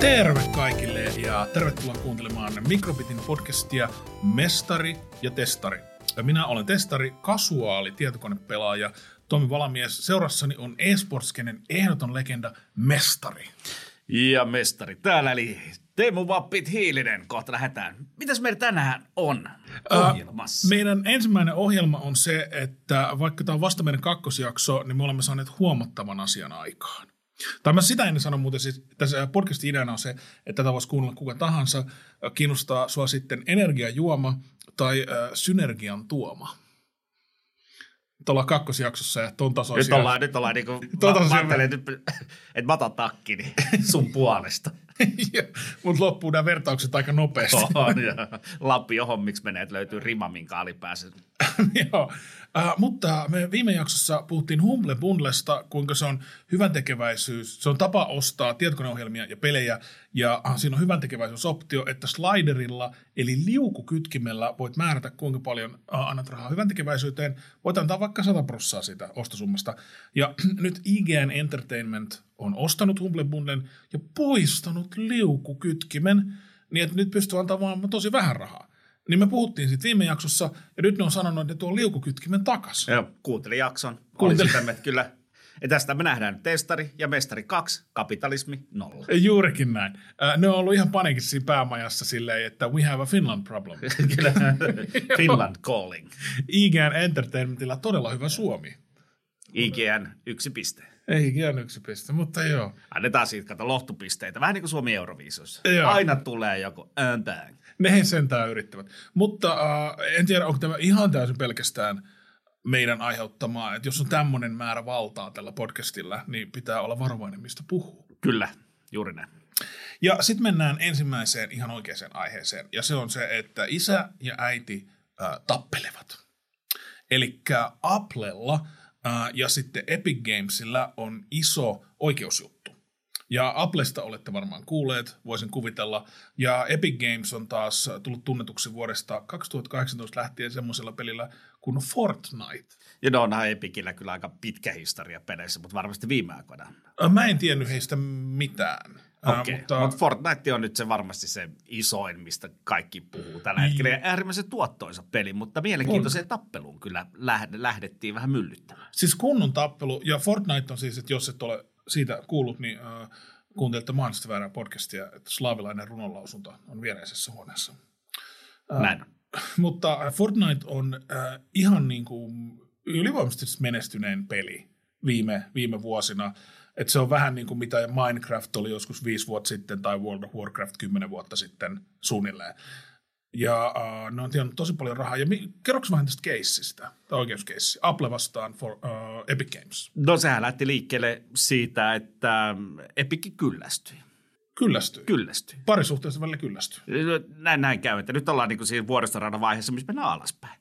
Terve kaikille ja tervetuloa kuuntelemaan Mikrobitin podcastia Mestari ja Testari. Ja minä olen testari, kasuaali tietokonepelaaja Tomi Valamies. Seurassani on eSportskenen ehdoton legenda Mestari. Ja mestari täällä, eli Teemu Vappit Hiilinen. Kohta lähdetään. Mitäs meillä tänään on ohjelmassa? Uh, meidän ensimmäinen ohjelma on se, että vaikka tämä on vasta meidän kakkosjakso, niin me olemme saaneet huomattavan asian aikaan. Tai mä sitä ennen sanon muuten, siis tässä podcastin ideana on se, että tätä voisi kuunnella kuka tahansa, kiinnostaa sua sitten energiajuoma tai äh, synergian tuoma tuolla kakkosjaksossa ja ton tasoisia. Nyt ollaan, nyt ollaan niin kuin, mä, mä että mä otan takkini sun puolesta. Mutta loppuu nämä vertaukset aika nopeasti. On, Lappi hommiksi menee, että löytyy rima, minkä alipäässä. Joo, uh, mutta me viime jaksossa puhuttiin Humble Bundlesta, kuinka se on hyvän tekeväisyys. Se on tapa ostaa tietokoneohjelmia ja pelejä, ja uh, siinä on hyvän tekeväisyysoptio, että sliderilla, eli liukukytkimellä voit määrätä, kuinka paljon uh, annat rahaa hyvän tekeväisyyteen. Voit antaa vaikka 100 prossaa siitä ostosummasta. Ja nyt IGN Entertainment on ostanut Humble Bundlen ja poistanut liukukytkimen, niin että nyt pystyy antamaan tosi vähän rahaa. Niin me puhuttiin siitä viime jaksossa, ja nyt ne on sanonut, että ne tuo liukukytkimen takas. Joo, kuuntelin jakson. Kuuntelin. Sitä, että kyllä ja tästä me nähdään testari ja mestari 2, kapitalismi nolla. Juurikin näin. Ne on ollut ihan panikissa siinä päämajassa silleen, että we have a Finland problem. Kyllä, Finland calling. IGN Entertainmentilla todella hyvä Suomi. IGN yksi piste. Ei IGN yksi piste, mutta joo. Annetaan siitä kato lohtupisteitä, vähän niin kuin Suomi Euroviisuissa. Aina tulee joku bang. Ne sentään yrittävät. Mutta uh, en tiedä, onko tämä ihan täysin pelkästään meidän aiheuttamaa, että jos on tämmöinen määrä valtaa tällä podcastilla, niin pitää olla varovainen, mistä puhuu. Kyllä, juuri näin. Ja sitten mennään ensimmäiseen ihan oikeaan aiheeseen, ja se on se, että isä ja äiti äh, tappelevat. Eli Applella äh, ja sitten Epic Gamesillä on iso oikeusjuttu. Ja Applesta olette varmaan kuulleet, voisin kuvitella. Ja Epic Games on taas tullut tunnetuksi vuodesta 2018 lähtien semmoisella pelillä kuin Fortnite. Ja no onhan Epicillä kyllä aika pitkä historia peleissä, mutta varmasti viime aikoina. Mä en tiennyt heistä mitään. Okei, okay. mutta... Mut Fortnite on nyt se varmasti se isoin, mistä kaikki puhuu tällä hetkellä. Ja äärimmäisen tuottoisa peli, mutta mielenkiintoiseen on. tappeluun kyllä lähdettiin vähän myllyttämään. Siis kunnon tappelu, ja Fortnite on siis, että jos et ole siitä kuullut, niin äh, kuuntelette mahdollisesti väärää podcastia, että slaavilainen runonlausunto on viereisessä huoneessa. Äh, Näin. Mutta Fortnite on äh, ihan niin kuin ylivoimaisesti menestyneen peli viime, viime vuosina. Et se on vähän niin kuin mitä Minecraft oli joskus viisi vuotta sitten tai World of Warcraft kymmenen vuotta sitten suunnilleen. Ja uh, ne on tiennyt tosi paljon rahaa. Ja mi- kerroks vähän tästä keissistä, tai oikeuskeissi, Apple vastaan for, uh, Epic Games? No sehän lähti liikkeelle siitä, että Epic kyllästyi. Kyllästyi? Kyllästyi. Parisuhteessa välillä kyllästyi. Näin, näin käy, että nyt ollaan niin kuin siinä vuoristoradan vaiheessa, missä mennään alaspäin.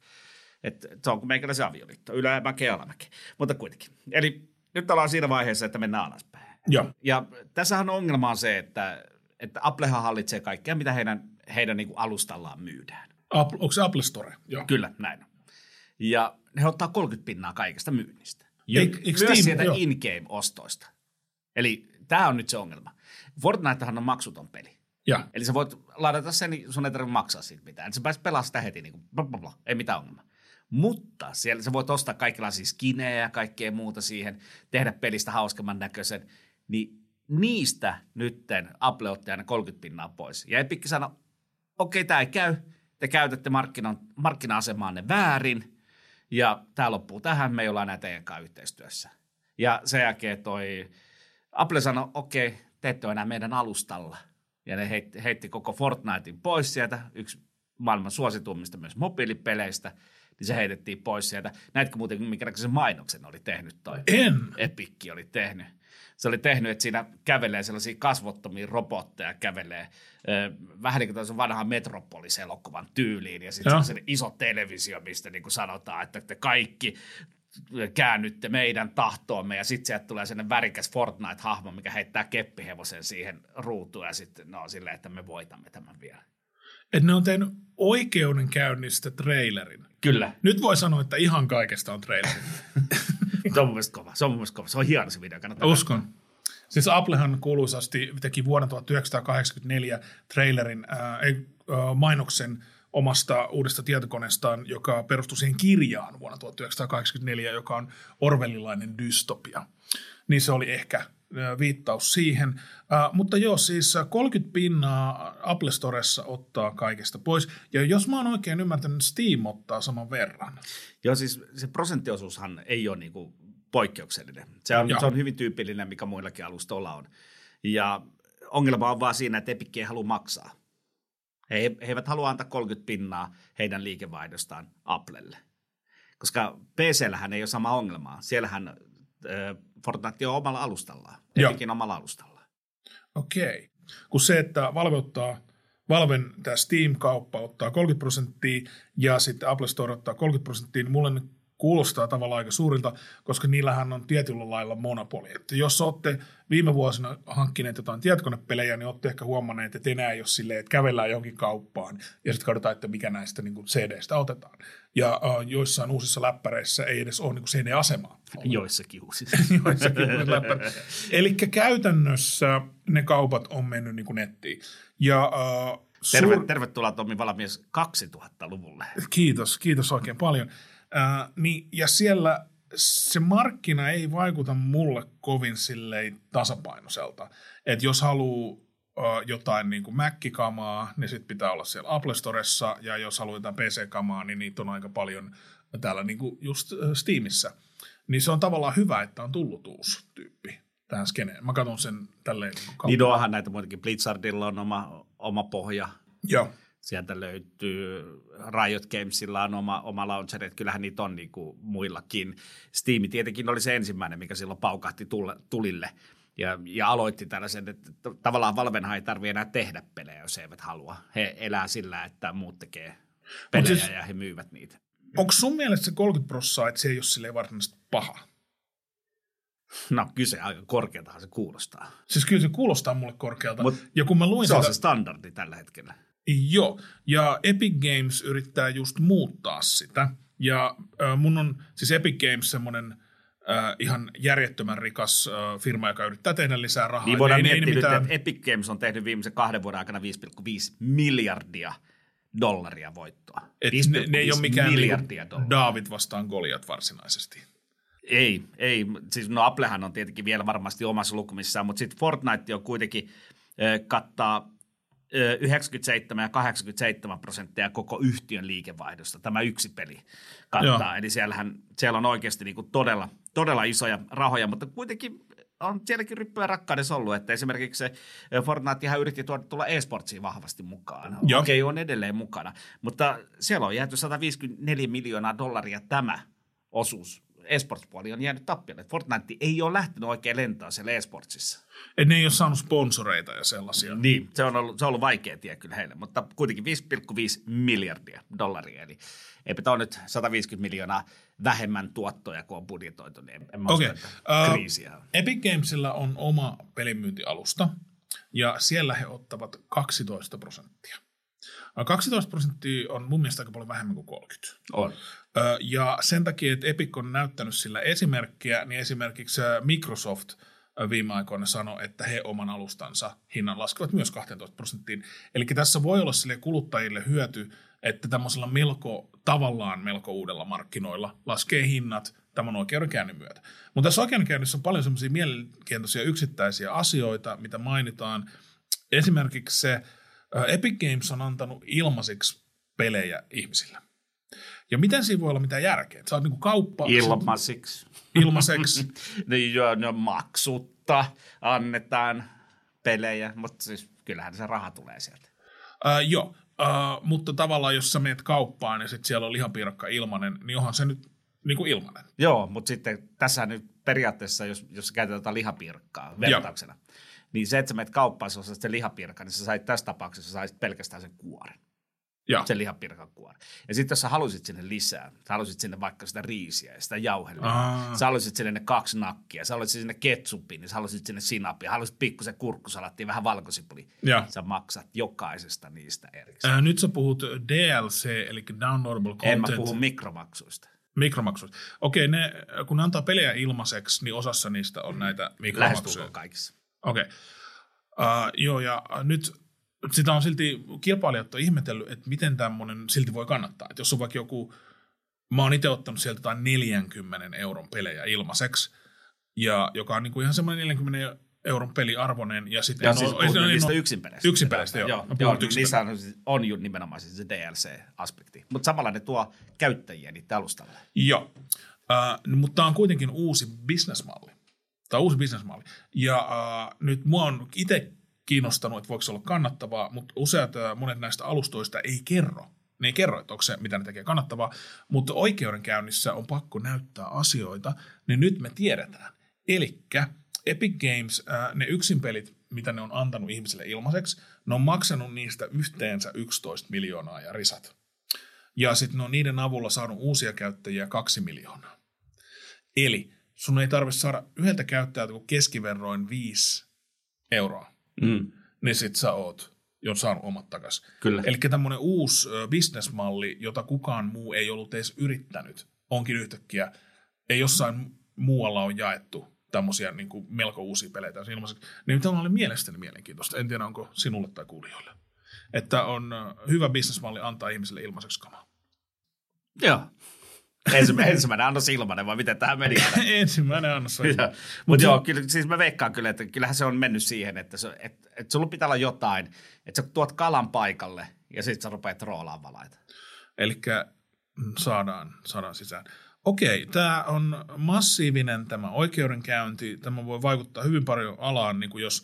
Että se on kuin meikäläisen avioliitto, ylämäkeä ja alamäkeä. Mutta kuitenkin. Eli nyt ollaan siinä vaiheessa, että mennään alaspäin. Joo. Ja tässähän ongelma on se, että, että Applehan hallitsee kaikkea, mitä heidän heidän niin kuin alustallaan myydään. Apple, onko se Apple Store? Joo. Kyllä, näin Ja ne ottaa 30 pinnaa kaikesta myynnistä. Ja Eik, myös Steam, sieltä in-game-ostoista. Eli tämä on nyt se ongelma. Fortnitehan on maksuton peli. Ja. Eli sä voit ladata sen, niin sun ei tarvitse maksaa siitä mitään. Sä pääset pelaamaan sitä heti, niin kuin, bla, bla, bla, ei mitään ongelmaa. Mutta siellä sä voit ostaa kaikenlaisia skinejä ja kaikkea muuta siihen, tehdä pelistä hauskemman näköisen, niin niistä nytten Apple otti aina 30 pinnaa pois. Ja Epic sanoi, okei, okay, tämä ei käy, te käytätte markkina- markkina-asemaanne väärin, ja tämä loppuu tähän, me ei olla enää teidän kanssa yhteistyössä. Ja sen jälkeen toi Apple sanoi, okei, okay, te ette ole enää meidän alustalla. Ja ne heitti, heitti koko Fortnitein pois sieltä, yksi maailman suosituimmista myös mobiilipeleistä, niin se heitettiin pois sieltä. Näetkö muuten, mikä se mainoksen oli tehnyt toi? En. Epikki oli tehnyt se oli tehnyt, että siinä kävelee sellaisia kasvottomia robotteja, kävelee vähän niin kuin vanhan Metropolis-elokuvan tyyliin, ja sitten se iso televisio, mistä niin kuin sanotaan, että te kaikki käännytte meidän tahtoomme, ja sitten sieltä tulee sellainen värikäs Fortnite-hahmo, mikä heittää keppihevosen siihen ruutuun, ja sitten no silleen, että me voitamme tämän vielä. Että ne on tehnyt oikeudenkäynnistä trailerin. Kyllä. Nyt voi sanoa, että ihan kaikesta on traileri. Se on mun mielestä kova. Se on mun mielestä kova. Se on hieno se video. Kannattaa Uskon. Siis Applehan kuuluisasti teki vuonna 1984 trailerin, ää, ei, ää, mainoksen omasta uudesta tietokoneestaan, joka perustui siihen kirjaan vuonna 1984, joka on orwellilainen dystopia. Niin se oli ehkä viittaus siihen. Mutta joo, siis ää, 30 pinnaa Apple Storessa ottaa kaikesta pois. Ja jos mä oon oikein ymmärtänyt, Steam ottaa saman verran. Joo, siis se prosenttiosuushan ei ole niinku poikkeuksellinen. Se on, Joo. se on hyvin tyypillinen, mikä muillakin alustoilla on. Ja ongelma on vaan siinä, että Epic ei halua maksaa. He, he eivät halua antaa 30 pinnaa heidän liikevaihdostaan Applelle. Koska PC-llähän ei ole sama ongelmaa. Siellähän äh, Fortnite on omalla alustallaan. Epicin omalla alustallaan. Okei. Kun se, että Valve ottaa, Valven tämä Steam-kauppa ottaa 30 prosenttia ja sitten Apple Store ottaa 30 prosenttia, niin mulle kuulostaa tavallaan aika suurilta, koska niillähän on tietyllä lailla monopoli. Että jos olette viime vuosina hankkineet jotain tietokonepelejä, niin olette ehkä huomanneet, että enää ei ole silleen, että kävellään johonkin kauppaan ja sitten katsotaan, että mikä näistä niin kuin CD-stä otetaan. Ja uh, joissain uusissa läppäreissä ei edes ole niin kuin CD-asemaa. Joissakin uusissa. Joissakin uusissa läppäreissä. Eli käytännössä ne kaupat on mennyt niin kuin nettiin. Ja uh, Terve, tervetuloa Tommi Valamies 2000-luvulle. Kiitos, kiitos oikein paljon. Äh, niin, ja siellä se markkina ei vaikuta mulle kovin silleen tasapainoiselta. Että jos haluaa äh, jotain niin kuin Mac-kamaa, niin sit pitää olla siellä Apple Storessa, ja jos haluaa jotain PC-kamaa, niin niitä on aika paljon täällä niin kuin just äh, Steamissa. Niin se on tavallaan hyvä, että on tullut uusi tyyppi tähän skeneen. Mä katson sen tälleen. Niin, Niin onhan näitä muitakin. Blizzardilla on oma, oma pohja. Joo. Sieltä löytyy, Riot Gamesilla on oma, oma launcher, että kyllähän niitä on niin kuin muillakin. Steam tietenkin oli se ensimmäinen, mikä silloin paukahti tulle, tulille ja, ja aloitti tällaisen, että tavallaan Valvenhan ei tarvitse enää tehdä pelejä, jos he eivät halua. He elää sillä, että muut tekee pelejä siis- ja he myyvät niitä. Onko sun mielestä se 30 prossaa, että se ei ole silleen varsinaisesti paha? No kyse aika korkealtahan se kuulostaa. Siis kyllä se kuulostaa mulle korkealta. Mut ja kun mä luin Se on sitä, se standardi tällä hetkellä. Joo, ja Epic Games yrittää just muuttaa sitä. Ja äh, mun on, siis Epic Games semmoinen äh, ihan järjettömän rikas äh, firma, joka yrittää tehdä lisää rahaa. Niin voidaan Ei- ei miettiä nyt, mitään- että Epic Games on tehnyt viimeisen kahden vuoden aikana 5,5 miljardia dollaria voittoa. et 5,5 ne, ne ei ole mikään miljardia niinku dollaria. David vastaan Goliat varsinaisesti. Ei, ei. Siis no Applehan on tietenkin vielä varmasti omassa lukumissaan, mutta sitten Fortnite on kuitenkin äh, kattaa 97 ja 87 prosenttia koko yhtiön liikevaihdosta. Tämä yksi peli kattaa. Joo. Eli siellähän, siellä on oikeasti niinku todella, todella isoja rahoja, mutta kuitenkin on sielläkin ryppyä rakkaudessa ollut, että esimerkiksi se Fortnitehan yritti tuoda, tulla e-sportsiin vahvasti mukaan. Joo. Okei, on edelleen mukana, mutta siellä on jääty 154 miljoonaa dollaria tämä osuus esports-puoli on jäänyt tappiolle. Fortnite ei ole lähtenyt oikein lentoon siellä esportsissa. Et ne ei ole saanut sponsoreita ja sellaisia. Niin, se on ollut, se on ollut vaikea tie kyllä heille, mutta kuitenkin 5,5 miljardia dollaria, eli eipä tämä on nyt 150 miljoonaa vähemmän tuottoja kuin on budjetoitu, niin en, en mä että Äh, kriisiä. Epic Gamesilla on oma pelimyyntialusta, ja siellä he ottavat 12 prosenttia. Äh, 12 prosenttia on mun mielestä aika paljon vähemmän kuin 30. On. Ja sen takia, että Epic on näyttänyt sillä esimerkkiä, niin esimerkiksi Microsoft viime aikoina sanoi, että he oman alustansa hinnan laskevat myös 12 prosenttiin. Eli tässä voi olla sille kuluttajille hyöty, että tämmöisellä melko, tavallaan melko uudella markkinoilla laskee hinnat tämän oikeudenkäynnin myötä. Mutta tässä oikeudenkäynnissä on paljon semmoisia mielenkiintoisia yksittäisiä asioita, mitä mainitaan. Esimerkiksi se Epic Games on antanut ilmaiseksi pelejä ihmisille. Ja miten siinä voi olla mitään järkeä? Sä oot niinku kauppa Ilmaisiksi. ilmaiseksi. niin joo, no maksutta annetaan pelejä, mutta siis kyllähän se raha tulee sieltä. uh, joo, uh, mutta tavallaan jos sä meet kauppaan ja sitten siellä on lihapiirakka ilmanen, niin onhan se nyt niinku ilmanen. Joo, mutta sitten tässä nyt periaatteessa, jos, jos käytetään lihapiirakkaa vertauksena, niin se, että sä menet kauppaan, sä ostat sen lihapiirakka, niin sä sait tässä tapauksessa sä saisit pelkästään sen kuoren. Ja. se lihapirkan kuori. Ja sitten jos sä halusit sinne lisää, sä halusit sinne vaikka sitä riisiä ja sitä jauhelia, Aa. sä halusit sinne ne kaksi nakkia, sä halusit sinne ketsupin, niin sä halusit sinne sinapia, halusit pikkusen kurkkusalattia, vähän valkosipuli. Ja. Sä maksat jokaisesta niistä erikseen. Ää, nyt sä puhut DLC, eli downloadable content. En mä puhu mikromaksuista. Mikromaksut. Okei, ne, kun ne antaa pelejä ilmaiseksi, niin osassa niistä on näitä mikromaksuja. Lähestulkoon kaikissa. Okei. Uh, joo, ja nyt sitä on silti kilpailijat on ihmetellyt, että miten tämmöinen silti voi kannattaa. Että jos on vaikka joku, mä oon itse ottanut sieltä jotain 40 euron pelejä ilmaiseksi, ja joka on niinku ihan semmoinen 40 euron peliarvoinen. Ja sitten Ja en siis en- en niistä oo- yksin peleistä. Yksin peleistä, joo. Joo, puhun joo niissä on, on ju nimenomaan siis se DLC-aspekti. Mutta samalla ne tuo käyttäjiä niitä alustalle. Joo, uh, mutta tämä on kuitenkin uusi bisnesmalli. Tämä on uusi bisnesmalli. Ja uh, nyt mua on itse kiinnostanut, että voiko se olla kannattavaa, mutta useat, uh, monet näistä alustoista ei kerro. Ne ei kerro, että onko se, mitä ne tekee kannattavaa, mutta oikeudenkäynnissä on pakko näyttää asioita, niin nyt me tiedetään. Elikkä Epic Games, uh, ne yksinpelit, mitä ne on antanut ihmisille ilmaiseksi, ne on maksanut niistä yhteensä 11 miljoonaa ja risat. Ja sitten ne on niiden avulla saanut uusia käyttäjiä kaksi miljoonaa. Eli sun ei tarvitse saada yhdeltä käyttäjältä kuin keskiverroin viisi euroa. Mm. Niin sit sä oot jo saanut omat takas. Kyllä. Eli tämmöinen uusi bisnesmalli, jota kukaan muu ei ollut edes yrittänyt, onkin yhtäkkiä, ei jossain muualla on jaettu tämmöisiä niin kuin melko uusia pelejä ilmaiseksi. Niin tämä oli mielestäni mielenkiintoista. En tiedä, onko sinulle tai kuulijoille. Että on hyvä bisnesmalli antaa ihmisille ilmaiseksi kamaa. Joo. Ensimmäinen, ensimmäinen annos ilmanen, vai miten tähän meni? Ensimmäinen annos on. Mutta Mut joo, kyllä, siis mä veikkaan kyllä, että kyllähän se on mennyt siihen, että, se, että, että sulla pitää olla jotain, että sä tuot kalan paikalle ja sitten sä rupeat roolaan valaita. Eli saadaan, saadaan sisään. Okei, tämä on massiivinen tämä oikeudenkäynti. Tämä voi vaikuttaa hyvin paljon alaan, niin kuin jos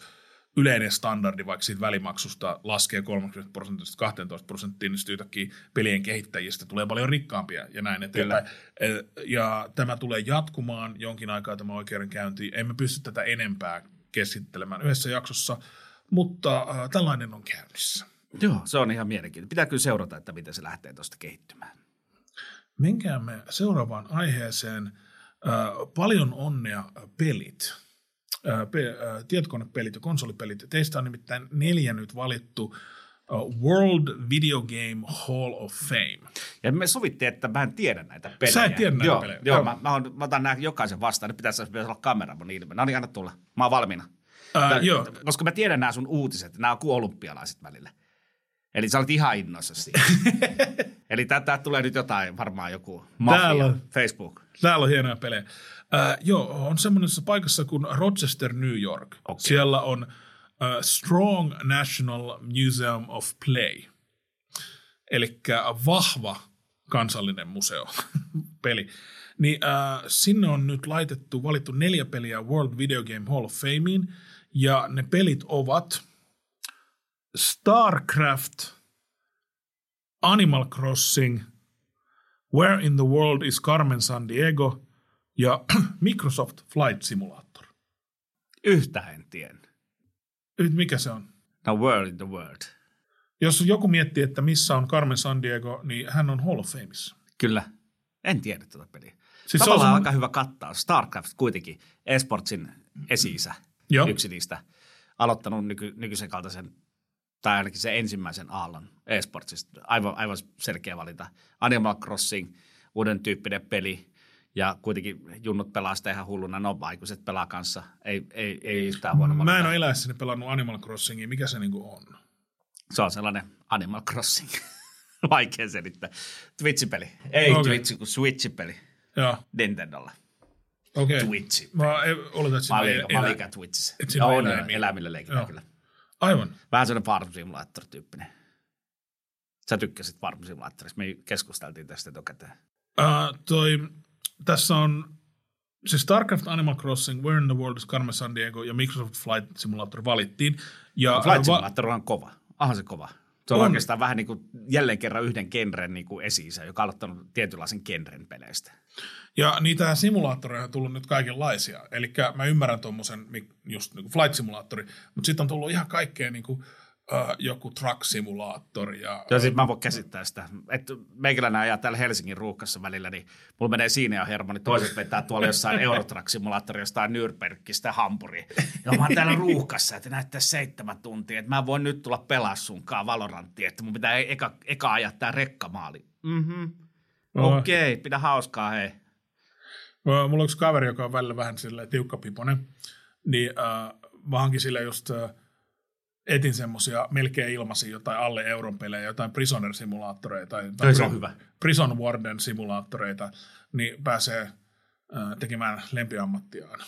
yleinen standardi vaikka siitä välimaksusta laskee 30 prosentista 12 prosenttiin, niin sitten yhtäkkiä pelien kehittäjistä tulee paljon rikkaampia ja näin eteenpäin. Eh, Ja tämä tulee jatkumaan jonkin aikaa tämä oikeudenkäynti. Emme pysty tätä enempää käsittelemään yhdessä jaksossa, mutta äh, tällainen on käynnissä. Joo. Se on ihan mielenkiintoista. Pitää kyllä seurata, että miten se lähtee tuosta kehittymään. Menkäämme seuraavaan aiheeseen. Äh, paljon onnea pelit. Äh, pe- äh, tietokonepelit ja konsolipelit. Teistä on nimittäin neljä nyt valittu äh, World Video Game Hall of Fame. Ja me sovittiin, että mä en tiedä näitä pelejä. Sä et tiedä näitä joo, pelejä. Joo, Joo. mä, mä, on, mä otan nämä jokaisen vastaan. Nyt pitäisi pitäisi olla kamera mun ilme. No niin, anna tulla. Mä oon valmiina. Äh, Tää- joo, Koska mä tiedän nämä sun uutiset. Nämä on kuin olympialaiset välillä. Eli sä olet ihan innoissa siitä. Eli tätä tulee nyt jotain, varmaan joku Täällä mafia, on. Facebook. täällä on hienoja pelejä. Äh, joo, on semmoisessa paikassa kuin Rochester, New York. Okei. Siellä on äh, Strong National Museum of Play. Eli vahva kansallinen museo peli. Niin äh, sinne on nyt laitettu, valittu neljä peliä World Video Game Hall of Fameen, ja ne pelit ovat StarCraft, Animal Crossing, Where in the World is Carmen San Diego ja Microsoft Flight Simulator. Yhtään en tiedä. Nyt mikä se on? No world in the world. Jos joku miettii, että missä on Carmen San Diego, niin hän on Hall of Fameissa. Kyllä. En tiedä tuota peliä. Siis se Tavallaan on semmo- aika hyvä kattaa. StarCraft kuitenkin, eSportsin esi-isä, Joo. yksi niistä, aloittanut nyky, nykyisen kaltaisen, tai ainakin se ensimmäisen aallon eSportsista. Aivan, aivan selkeä valinta. Animal Crossing, uuden tyyppinen peli, ja kuitenkin junnut pelaa sitä ihan hulluna, no aikuiset pelaa kanssa. Ei, ei, ei yhtään huono Mä en ole eläessäni pelannut Animal Crossingia. Mikä se niinku on? Se on sellainen Animal Crossing. Vaikea selittää. Twitch-peli. Ei okay. Twitch, kun Switch-peli. Joo, Nintendolla. okei. Okay. Twitch. Mä oletan, että siinä ei mä elä- ikään Twitchissä. et siinä on, eläimiä. eläimillä leikitään Joo. kyllä. Aivan. Vähän sellainen Farm Simulator-tyyppinen. Sä tykkäsit Farm Simulatorista. Me keskusteltiin tästä etukäteen. Uh, toi, tässä on se StarCraft, Animal Crossing, Where in the World is Carmen San Diego ja Microsoft Flight Simulator valittiin. Ja Flight va- Simulator on kova. Onhan se kova. Se on, On. on. oikeastaan vähän niin kuin jälleen kerran yhden genren niin kuin esi joka on aloittanut tietynlaisen genren peleistä. Ja niitä simulaattoreja on tullut nyt kaikenlaisia. Eli mä ymmärrän tuommoisen just niin kuin flight simulaattori, mutta sitten on tullut ihan kaikkea niin kuin, äh, joku truck-simulaattori. Ja, Joo, siis mä voin käsittää sitä. Että meikäläinen ajaa täällä Helsingin ruuhkassa välillä, niin mulla menee siinä ja hermo, niin toiset vetää tuolla jossain Eurotrack-simulaattori jostain Nürnbergistä Hampuriin. Ja mä oon täällä ruuhkassa, että näyttää seitsemän tuntia, että mä en voi nyt tulla pelaa sunkaan Valoranttia, että mun pitää eka, eka ajaa tää rekkamaali. Mhm. No. Okei, pidä hauskaa, hei. Mulla on yksi kaveri, joka on välillä vähän silleen tiukkapiponen, niin äh, mä hankin sille just äh, etin semmosia melkein ilmaisia jotain alle euron pelejä, jotain Prisoner-simulaattoreita tai, tai se on hyvä. Prison Warden-simulaattoreita, niin pääsee äh, tekemään lempiammattiaan.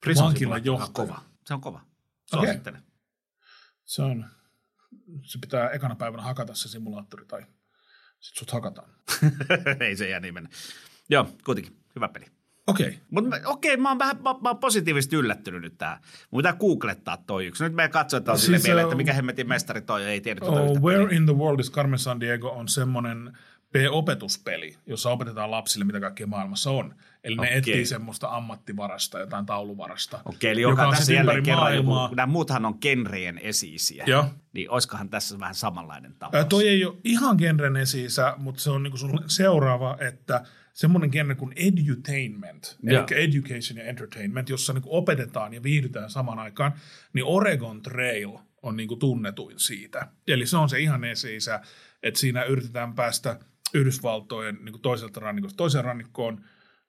Prison on johtaja. kova. Se on kova. Okei. Suosittelen. Se on, se pitää ekana päivänä hakata se simulaattori tai sit sut hakataan. Ei se jää niin mennä. Joo, kuitenkin. Hyvä peli. Okei, okay. Mutta okei, mä oon vähän mä, mä oon positiivisesti yllättynyt nyt tää. Mun pitää googlettaa toi yksi. Nyt meidän katsotaan Siis sille mieleen, se että on- mikä hemmetin mestari toi ei tiedä tuota oh, yhtä Where in the World is Carmen San Diego on semmoinen P-opetuspeli, jossa opetetaan lapsille, mitä kaikkea maailmassa on. Eli ne Okei. etsii semmoista ammattivarasta, jotain tauluvarasta. Okei, eli joka, on tässä jälleen kerran joku, nämä muuthan on genrejen esi-isiä. Joo. Niin oiskohan tässä vähän samanlainen Ää, tapaus? toi ei ole ihan genren esi mutta se on niinku sun seuraava, että semmoinen genre kuin edutainment, eli education ja entertainment, jossa niinku opetetaan ja viihdytään samaan aikaan, niin Oregon Trail on niinku tunnetuin siitä. Eli se on se ihan esi että siinä yritetään päästä Yhdysvaltojen niinku toiselta rannikosta toiseen rannikkoon,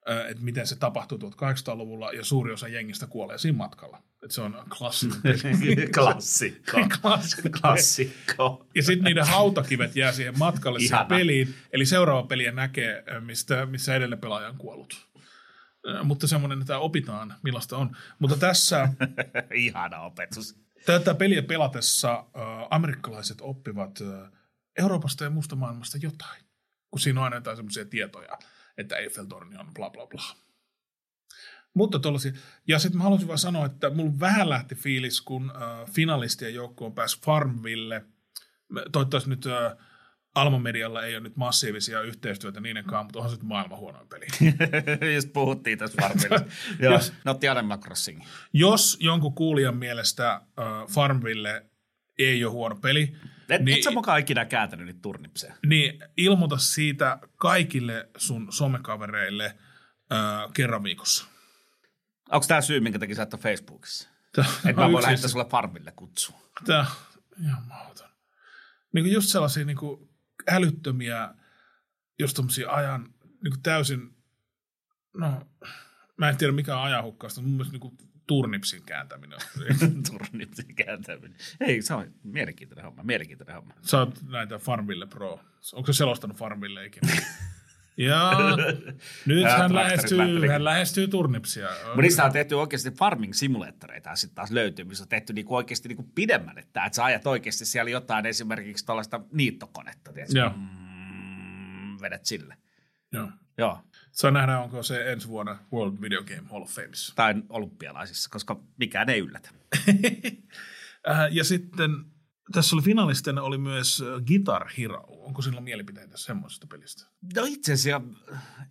ää, että miten se tapahtuu 1800-luvulla, ja suuri osa jengistä kuolee siinä matkalla. Et se on klassinen. Klassikko. Peli. Klassikko. Ja sitten niiden hautakivet jää siihen matkalle siihen peliin. Eli seuraava peliä näkee, mistä, missä edellinen pelaaja on kuollut. Ö, Mutta semmoinen, että opitaan, millaista on. Mutta tässä Ihana opetus. tätä peliä pelatessa äh, amerikkalaiset oppivat äh, Euroopasta ja muusta maailmasta jotain. Kun siinä on aina jotain semmoisia tietoja, että Eiffeltorni on bla bla bla. Mutta tollasia. Ja sitten mä haluaisin vaan sanoa, että mulla vähän lähti fiilis, kun äh, finalistien joukko on päässyt Farmville. Toivottavasti nyt äh, Alma Medialla ei ole nyt massiivisia yhteistyötä niiden kanssa, mutta onhan se nyt maailman huonoin peli. Just puhuttiin tästä varmilla. Joo, Jos- otti Animal Crossing. Jos jonkun kuulijan mielestä äh, Farmville ei ole huono peli, Et, niin, et sä mukaan ikinä kääntänyt niitä turnipseja. niin ilmoita siitä kaikille sun somekavereille äh, kerran viikossa. Onko tämä syy, minkä takia sä et ole Facebookissa? Että mä voin lähettää sulle farmille kutsu. Tämä ihan mahdoton. Niin kuin just sellaisia niin kuin älyttömiä, just tommosia ajan niin kuin täysin, no mä en tiedä mikä on ajanhukkausta, mutta mun mielestä niin kuin turnipsin kääntäminen. Turnipsin kääntäminen. Ei, se on mielenkiintoinen homma, mielenkiintoinen homma. Sä oot näitä Farmville Pro. Onko se selostanut Farmville ikinä? Ja nyt hän traktorit lähestyy, hän lähestyy turnipsia. Mutta niissä on tehty oikeasti farming simulaattoreita sitten taas löytyy, missä on tehty niinku oikeasti niinku pidemmän, että, että sä ajat oikeasti siellä jotain esimerkiksi tuollaista niittokonetta, tiedätkö? Joo. Mm, vedät sille. Joo. Joo, Saa nähdä, onko se ensi vuonna World Video Game Hall of Fameissa. tai olympialaisissa, koska mikään ei yllätä. Äh, ja sitten tässä oli finalistena oli myös äh, Guitar Hero. Onko sillä mielipiteitä semmoisesta pelistä? No itse asiassa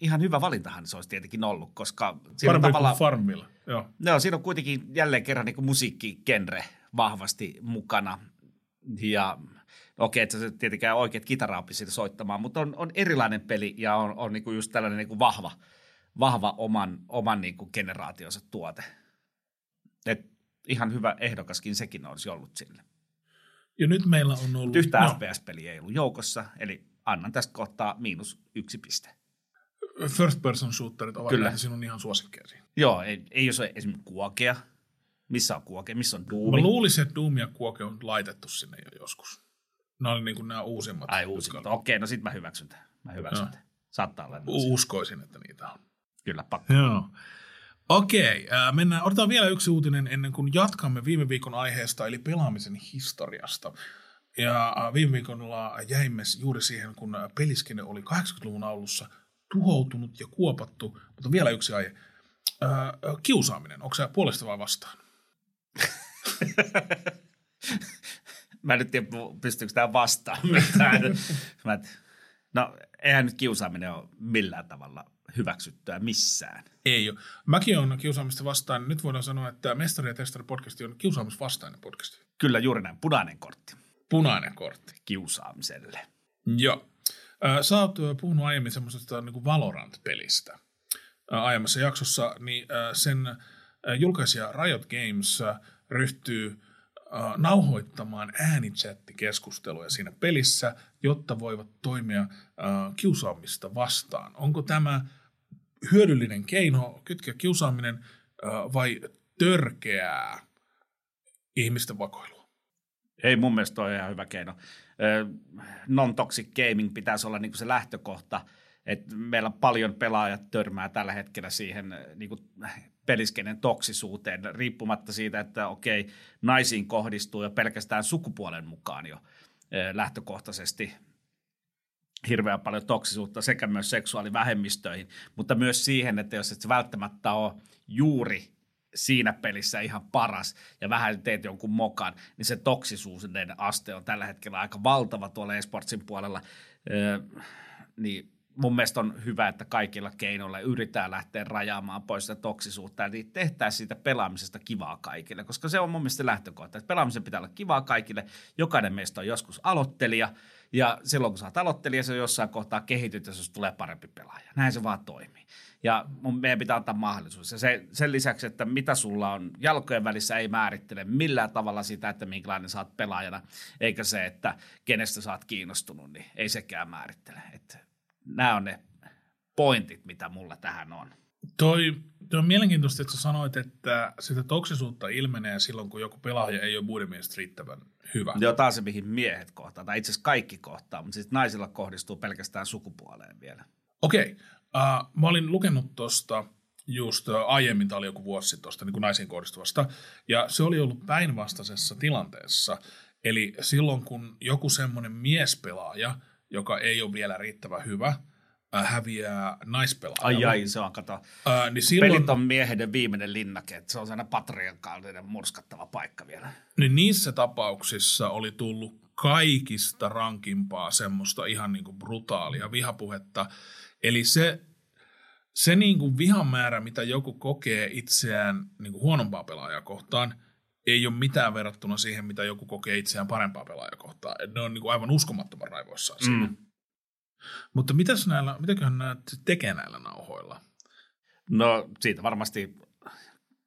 ihan hyvä valintahan se olisi tietenkin ollut, koska siinä on Parempi tavallaan... kuin Farmville. Joo. No, siinä on kuitenkin jälleen kerran niin musiikkigenre vahvasti mukana. Ja okei, että se tietenkään oikeat kitaraa siitä soittamaan, mutta on, on erilainen peli ja on, on niin kuin just tällainen niin kuin vahva, vahva oman, oman niin kuin generaationsa tuote. Et ihan hyvä ehdokaskin sekin olisi ollut sille. Ja nyt meillä on ollut... Yhtä no, FPS-peliä ei ollut joukossa, eli annan tästä kohtaa miinus yksi piste. First person shooterit ovat Kyllä. sinun ihan suosikkeesi. Joo, ei, ei jos ole esimerkiksi kuokea. Missä on kuoke? Missä on Mä duumi? luulisin, että Doom ja Quake on laitettu sinne jo joskus. Nämä oli niin kuin nämä uusimmat. Ai uusimmat. Okei, no sit mä hyväksyn tämän. Mä hyväksyn Joo. tämän. Saattaa olla. Uskoisin, että niitä on. Kyllä, pakko. Joo. Okei, äh, mennään. Otetaan vielä yksi uutinen ennen kuin jatkamme viime viikon aiheesta, eli pelaamisen historiasta. Ja viime viikolla jäimme juuri siihen, kun peliskene oli 80-luvun alussa tuhoutunut ja kuopattu. Mutta vielä yksi aihe. Kiusaaminen, onko se puolesta vai vastaan? Mä en nyt tiedä, pystyykö tämä vastaan mitään. Mä, et- no, eihän nyt kiusaaminen ole millään tavalla hyväksyttyä missään. Ei ole. Mäkin on kiusaamista vastaan. Nyt voidaan sanoa, että Mestari ja Testari podcasti on kiusaamisvastainen podcasti. Kyllä juuri näin, punainen kortti Punainen kortti. kiusaamiselle. Joo. Sä oot puhunut aiemmin semmoisesta niin Valorant-pelistä aiemmassa jaksossa, niin sen julkaisija Riot Games ryhtyy nauhoittamaan äänichattikeskusteluja siinä pelissä, jotta voivat toimia kiusaamista vastaan. Onko tämä hyödyllinen keino kytkeä kiusaaminen vai törkeää ihmisten vakoilua? Ei mun mielestä ole ihan hyvä keino. Non-toxic gaming pitäisi olla niinku se lähtökohta, että meillä paljon pelaajat törmää tällä hetkellä siihen niinku peliskenen toksisuuteen, riippumatta siitä, että okei, naisiin kohdistuu jo pelkästään sukupuolen mukaan jo lähtökohtaisesti hirveän paljon toksisuutta sekä myös seksuaalivähemmistöihin, mutta myös siihen, että jos et välttämättä ole juuri siinä pelissä ihan paras ja vähän teet jonkun mokan, niin se toksisuuden aste on tällä hetkellä aika valtava tuolla esportsin puolella. Öö, niin mun mielestä on hyvä, että kaikilla keinoilla yritetään lähteä rajaamaan pois sitä toksisuutta, eli tehtäisiin siitä pelaamisesta kivaa kaikille, koska se on mun mielestä lähtökohta, että pelaamisen pitää olla kivaa kaikille, jokainen meistä on joskus aloittelija, ja silloin kun sä oot aloittelija, se jossain kohtaa kehityt ja tulee parempi pelaaja. Näin se vaan toimii. Ja meidän pitää antaa mahdollisuus. Ja se, sen lisäksi, että mitä sulla on jalkojen välissä, ei määrittele millään tavalla sitä, että minkälainen oot pelaajana, eikä se, että kenestä oot kiinnostunut, niin ei sekään määrittele. Että nämä on ne pointit, mitä mulla tähän on. Toi, toi on mielenkiintoista, että sä sanoit, että sitä toksisuutta ilmenee silloin, kun joku pelaaja ei ole muiden mielestä riittävän hyvä. Joo, taas se, mihin miehet kohtaa, tai itse asiassa kaikki kohtaa, mutta siis naisilla kohdistuu pelkästään sukupuoleen vielä. Okei, uh, mä olin lukenut tuosta just uh, aiemmin, tämä oli joku vuosi sitten tuosta niin naisiin kohdistuvasta, ja se oli ollut päinvastaisessa tilanteessa. Eli silloin, kun joku semmoinen miespelaaja, joka ei ole vielä riittävän hyvä, uh, häviää naispelaajalle. Ai ai, se on, kato. Uh, niin silloin, Pelit on miehiden viimeinen linnake, että se on sellainen patriarkaalinen murskattava paikka vielä. niin niissä tapauksissa oli tullut kaikista rankimpaa semmoista ihan niin kuin brutaalia vihapuhetta. Eli se, se niin kuin vihan määrä, mitä joku kokee itseään niin kuin huonompaa pelaajaa kohtaan, ei ole mitään verrattuna siihen, mitä joku kokee itseään parempaa. Et ne on niin kuin aivan uskomattoman raivoissaan siinä. Mm. Mutta mitäs näillä, mitäköhän nämä tekee näillä nauhoilla? No siitä varmasti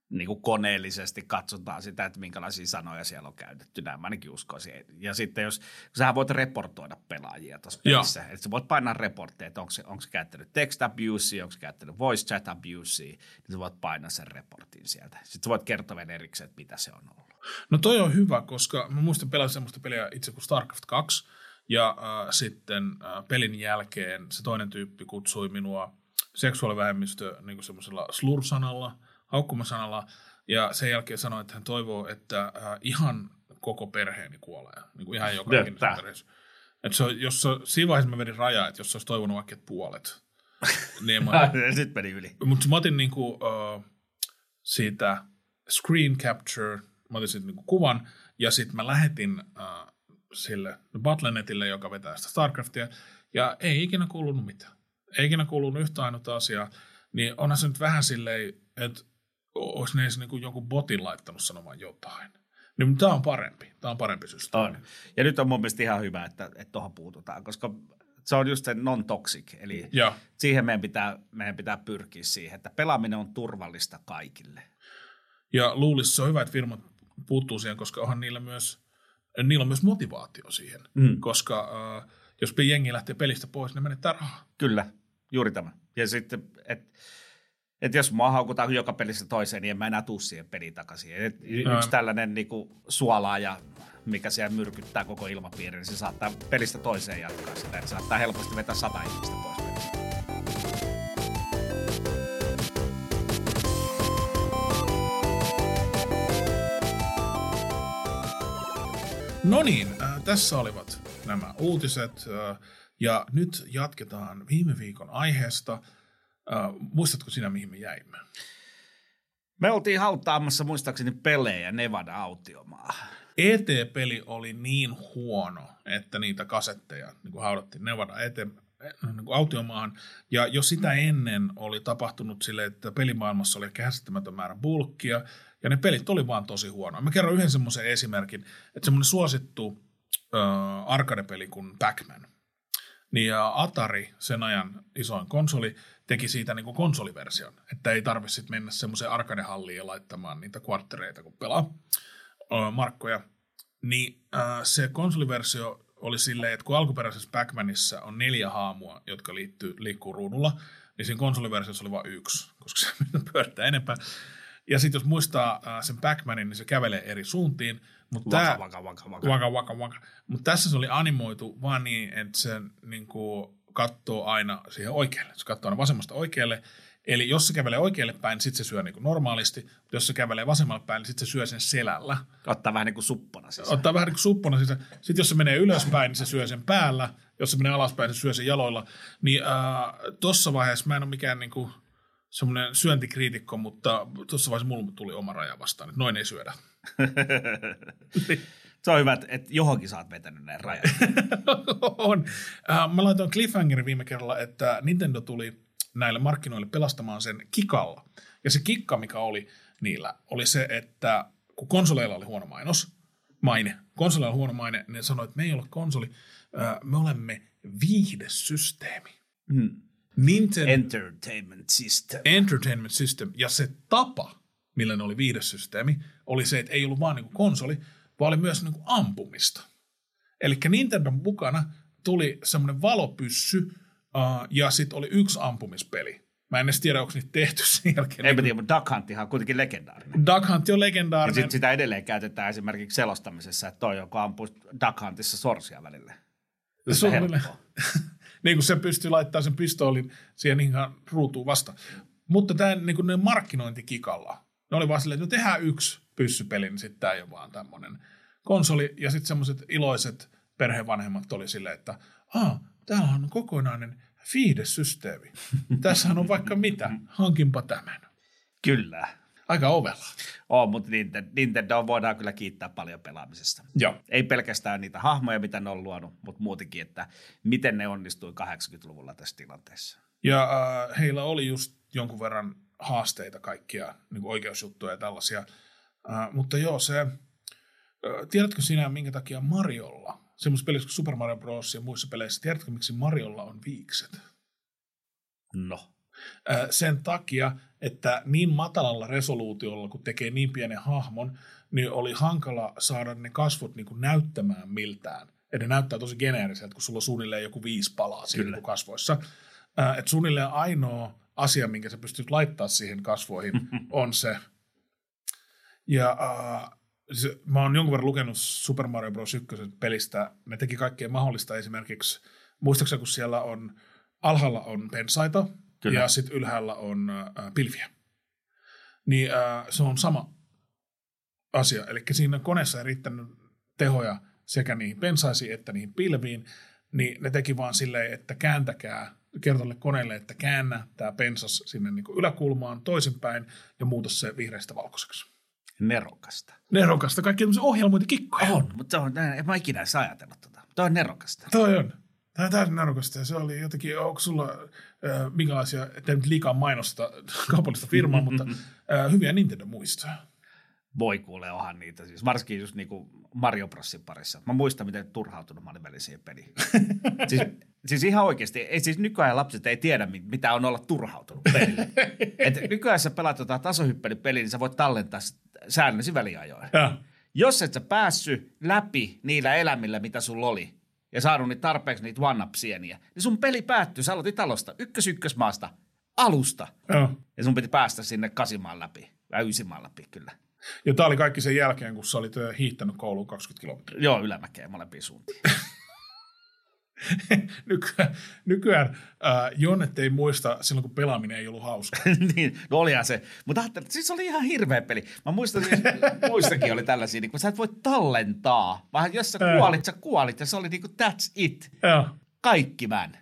niin kuin koneellisesti katsotaan sitä, että minkälaisia sanoja siellä on käytetty, näin mä ainakin uskoisin. Ja sitten jos, sähän voit reportoida pelaajia tuossa pelissä, että sä voit painaa reportteja, että onko se, onko se käyttänyt text abusea, onko se käyttänyt voice chat abusea, niin sä voit painaa sen reportin sieltä. Sitten sä voit kertoa vielä erikseen, että mitä se on ollut. No toi on hyvä, koska mä muistan pelasin semmoista peliä itse kuin StarCraft 2, ja äh, sitten äh, pelin jälkeen se toinen tyyppi kutsui minua seksuaalivähemmistö niin kuin semmoisella slur-sanalla, haukkumasanalla, ja sen jälkeen sanoi, että hän toivoo, että äh, ihan koko perheeni kuolee, niin kuin ihan joka perheessä. Että se on, jos se, siinä vaiheessa mä vedin rajaa, että jos se olisi toivonut vaikka puolet, niin mä, Sitten meni yli. mutta mä otin niinku, uh, siitä screen capture, mä otin siitä niinku kuvan, ja sitten mä lähetin uh, sille Battle.netille, joka vetää sitä StarCraftia, ja ei ikinä kuulunut mitään. Ei ikinä kuulunut yhtä ainutta asiaa. Niin onhan se nyt vähän silleen, että olisi ne edes niinku jonkun botin laittanut sanomaan jotain. Niin tämä on parempi. Tämä on parempi systeemi. On. Ja nyt on mun mielestä ihan hyvä, että, että tuohon puututaan, koska se on just se non-toxic, eli Joo. siihen meidän pitää, meidän pitää pyrkiä siihen, että pelaaminen on turvallista kaikille. Ja luulisi, se on hyvä, että firmat puuttuu siihen, koska onhan niillä myös, niillä on myös motivaatio siihen. Mm. Koska äh, jos jengi lähtee pelistä pois, niin menettää rahaa. Kyllä, juuri tämä. Ja sitten, että et jos mua haukutaan joka pelissä toiseen, niin en mä enää tuu siihen peliin takaisin. Et Joo. yksi tällainen niinku suolaa ja mikä siellä myrkyttää koko ilmapiirin, niin se saattaa pelistä toiseen jatkaa sitä. Et saattaa helposti vetää sata ihmistä pois pelistä. No niin, äh, tässä olivat nämä uutiset. Äh, ja nyt jatketaan viime viikon aiheesta. Äh, muistatko sinä, mihin me jäimme? Me oltiin hautaamassa muistaakseni pelejä Nevada autiomaa. ET-peli oli niin huono, että niitä kasetteja niin kuin haudattiin Nevada ete, niin kuin autiomaahan. Ja jo sitä ennen oli tapahtunut sille, että pelimaailmassa oli käsittämätön määrä bulkkia, Ja ne pelit oli vaan tosi huonoja. Mä kerron yhden semmoisen esimerkin, että semmoinen suosittu äh, arcade-peli kuin Pac-Man. Niin ja Atari, sen ajan isoin konsoli, teki siitä niin kuin konsoliversion, että ei tarvitse sitten mennä semmoiseen arcade-halliin ja laittamaan niitä kvarttereita, kun pelaa äh, markkoja. Niin äh, se konsoliversio oli silleen, että kun alkuperäisessä Pac-Manissa on neljä haamua, jotka liittyy, liikkuu ruudulla, niin siinä konsoliversiossa oli vain yksi, koska se pyörittää enempää. Ja sitten jos muistaa äh, sen Pac-Manin, niin se kävelee eri suuntiin. Mutta. Waka, waka, waka. Mut tässä se oli animoitu vaan niin, että se niin katsoo aina siihen oikealle. Se katsoo aina vasemmasta oikealle. Eli jos se kävelee oikealle päin, niin sitten se syö niin kuin normaalisti. Mutta jos se kävelee vasemmalle päin, niin sitten se syö sen selällä. Ottaa vähän niin kuin suppona siis. Ottaa vähän niin kuin suppona sisään. Sitten jos se menee ylöspäin, niin se syö sen päällä. Jos se menee alaspäin, se syö sen jaloilla. Niin äh, tuossa vaiheessa mä en ole mikään niin kuin semmoinen syöntikriitikko, mutta tuossa vaiheessa mulla tuli oma raja vastaan, että noin ei syödä. Se on hyvä, että johonkin sä oot vetänyt ne rajat. on. Äh, mä laitoin cliffhangerin viime kerralla, että Nintendo tuli näille markkinoille pelastamaan sen kikalla. Ja se kikka, mikä oli niillä, oli se, että kun konsoleilla oli huono mainos, maine, konsoleilla oli huono maine, ne sanoi, että me ei ole konsoli, äh, me olemme viihdesysteemi. Hmm. Nintendo Entertainment system. Entertainment System ja se tapa, millä ne oli viihdesysteemi, oli se, että ei ollut vaan niin konsoli, vaan oli myös niin ampumista. Eli Nintendo mukana tuli semmoinen valopyssy uh, ja sitten oli yksi ampumispeli. Mä en edes tiedä, onko niitä tehty sen jälkeen. Ei tiedä, mutta Duck Hunttihan on kuitenkin legendaarinen. Duck Hunt on Ja legendaarinen. sit sitä edelleen käytetään esimerkiksi selostamisessa, että toi, joka ampuu Duck Huntissa sorsia välillä. Se on niin kuin se pystyy laittamaan sen pistoolin siihen ihan ruutuun vasta. Mutta tämä niin kuin ne markkinointikikalla, ne oli vaan silleen, että no tehdään yksi pyssypeli, niin sitten tämä ei ole vaan tämmöinen konsoli. Ja sitten semmoiset iloiset perhevanhemmat oli silleen, että ah, täällä on kokonainen viihdesysteemi. Tässähän on vaikka mitä, hankinpa tämän. Kyllä. Aika ovella. On, mutta Nintendo, voidaan kyllä kiittää paljon pelaamisesta. Joo. Ei pelkästään niitä hahmoja, mitä ne on luonut, mutta muutenkin, että miten ne onnistui 80-luvulla tässä tilanteessa. Ja äh, heillä oli just jonkun verran haasteita kaikkia, niin oikeusjuttuja ja tällaisia. Äh, mutta joo, se, äh, tiedätkö sinä, minkä takia Mariolla, semmoisessa pelissä kuin Super Mario Bros. ja muissa peleissä, tiedätkö, miksi Mariolla on viikset? No. Äh, sen takia, että niin matalalla resoluutiolla, kun tekee niin pienen hahmon, niin oli hankala saada ne kasvot niin kuin näyttämään miltään. Ja ne näyttää tosi geneeriseltä, kun sulla on suunnilleen joku viisi palaa siinä niin kuin kasvoissa. Äh, että suunnilleen ainoa asia, minkä sä pystyt laittaa siihen kasvoihin, on se. Ja äh, se, mä oon jonkun verran lukenut Super Mario Bros. 1 pelistä. Ne teki kaikkea mahdollista esimerkiksi. Muistaakseni, kun siellä on alhaalla on pensaita Kyllä. ja sitten ylhäällä on äh, pilviä. Niin äh, se on sama asia. Eli siinä koneessa ei riittänyt tehoja sekä niihin pensaisiin että niihin pilviin, niin ne teki vaan silleen, että kääntäkää, kertoille koneelle, että käännä tämä pensas sinne niin yläkulmaan toisinpäin ja muuta se vihreästä valkoiseksi. Nerokasta. Nerokasta, kaikki tämmöisiä ohjelmointikikkoja. On, mutta se on, en mä ikinä edes ajatellut tota. Toi on nerokasta. Toi on. Tämä on täysin nerokasta ja se oli jotenkin, onko sulla äh, minkälaisia, ettei nyt liikaa mainosta kaupallista firmaa, mutta äh, hyviä Nintendo-muistoja. Voi kuule, onhan niitä siis. Varsinkin just niinku Mario Brosin parissa. Mä muistan, miten turhautunut mä olin välillä siihen peliin. siis, siis ihan oikeasti, ei siis nykyajan lapset ei tiedä, mit- mitä on olla turhautunut pelille. Et nykyään sä pelaat jotain tasohyppelypeliä, niin sä voit tallentaa s- säännöllisiä väliajoin. Ja. Jos et sä päässyt läpi niillä elämillä, mitä sulla oli, ja saanut niitä tarpeeksi niitä one sieniä niin sun peli päättyi. Sä aloitit talosta ykkös ykkösmaasta, alusta. Ja. Ja sun piti päästä sinne kasimaan läpi, vai ysimaan läpi kyllä. Ja tämä oli kaikki sen jälkeen, kun sä olit hiihtänyt kouluun 20 kilometriä. Joo, ylämäkeen molempiin suuntiin. nykyään, nykyään äh, Jonnet ei muista silloin, kun pelaaminen ei ollut hauska. niin, no olihan se. Mutta ajattelin, että siis se oli ihan hirveä peli. Mä muistan, että muistakin oli tällaisia, niin kun sä et voi tallentaa, vaan jos sä kuolit, sä kuolit ja se oli niin kuin that's it. Kaikki man.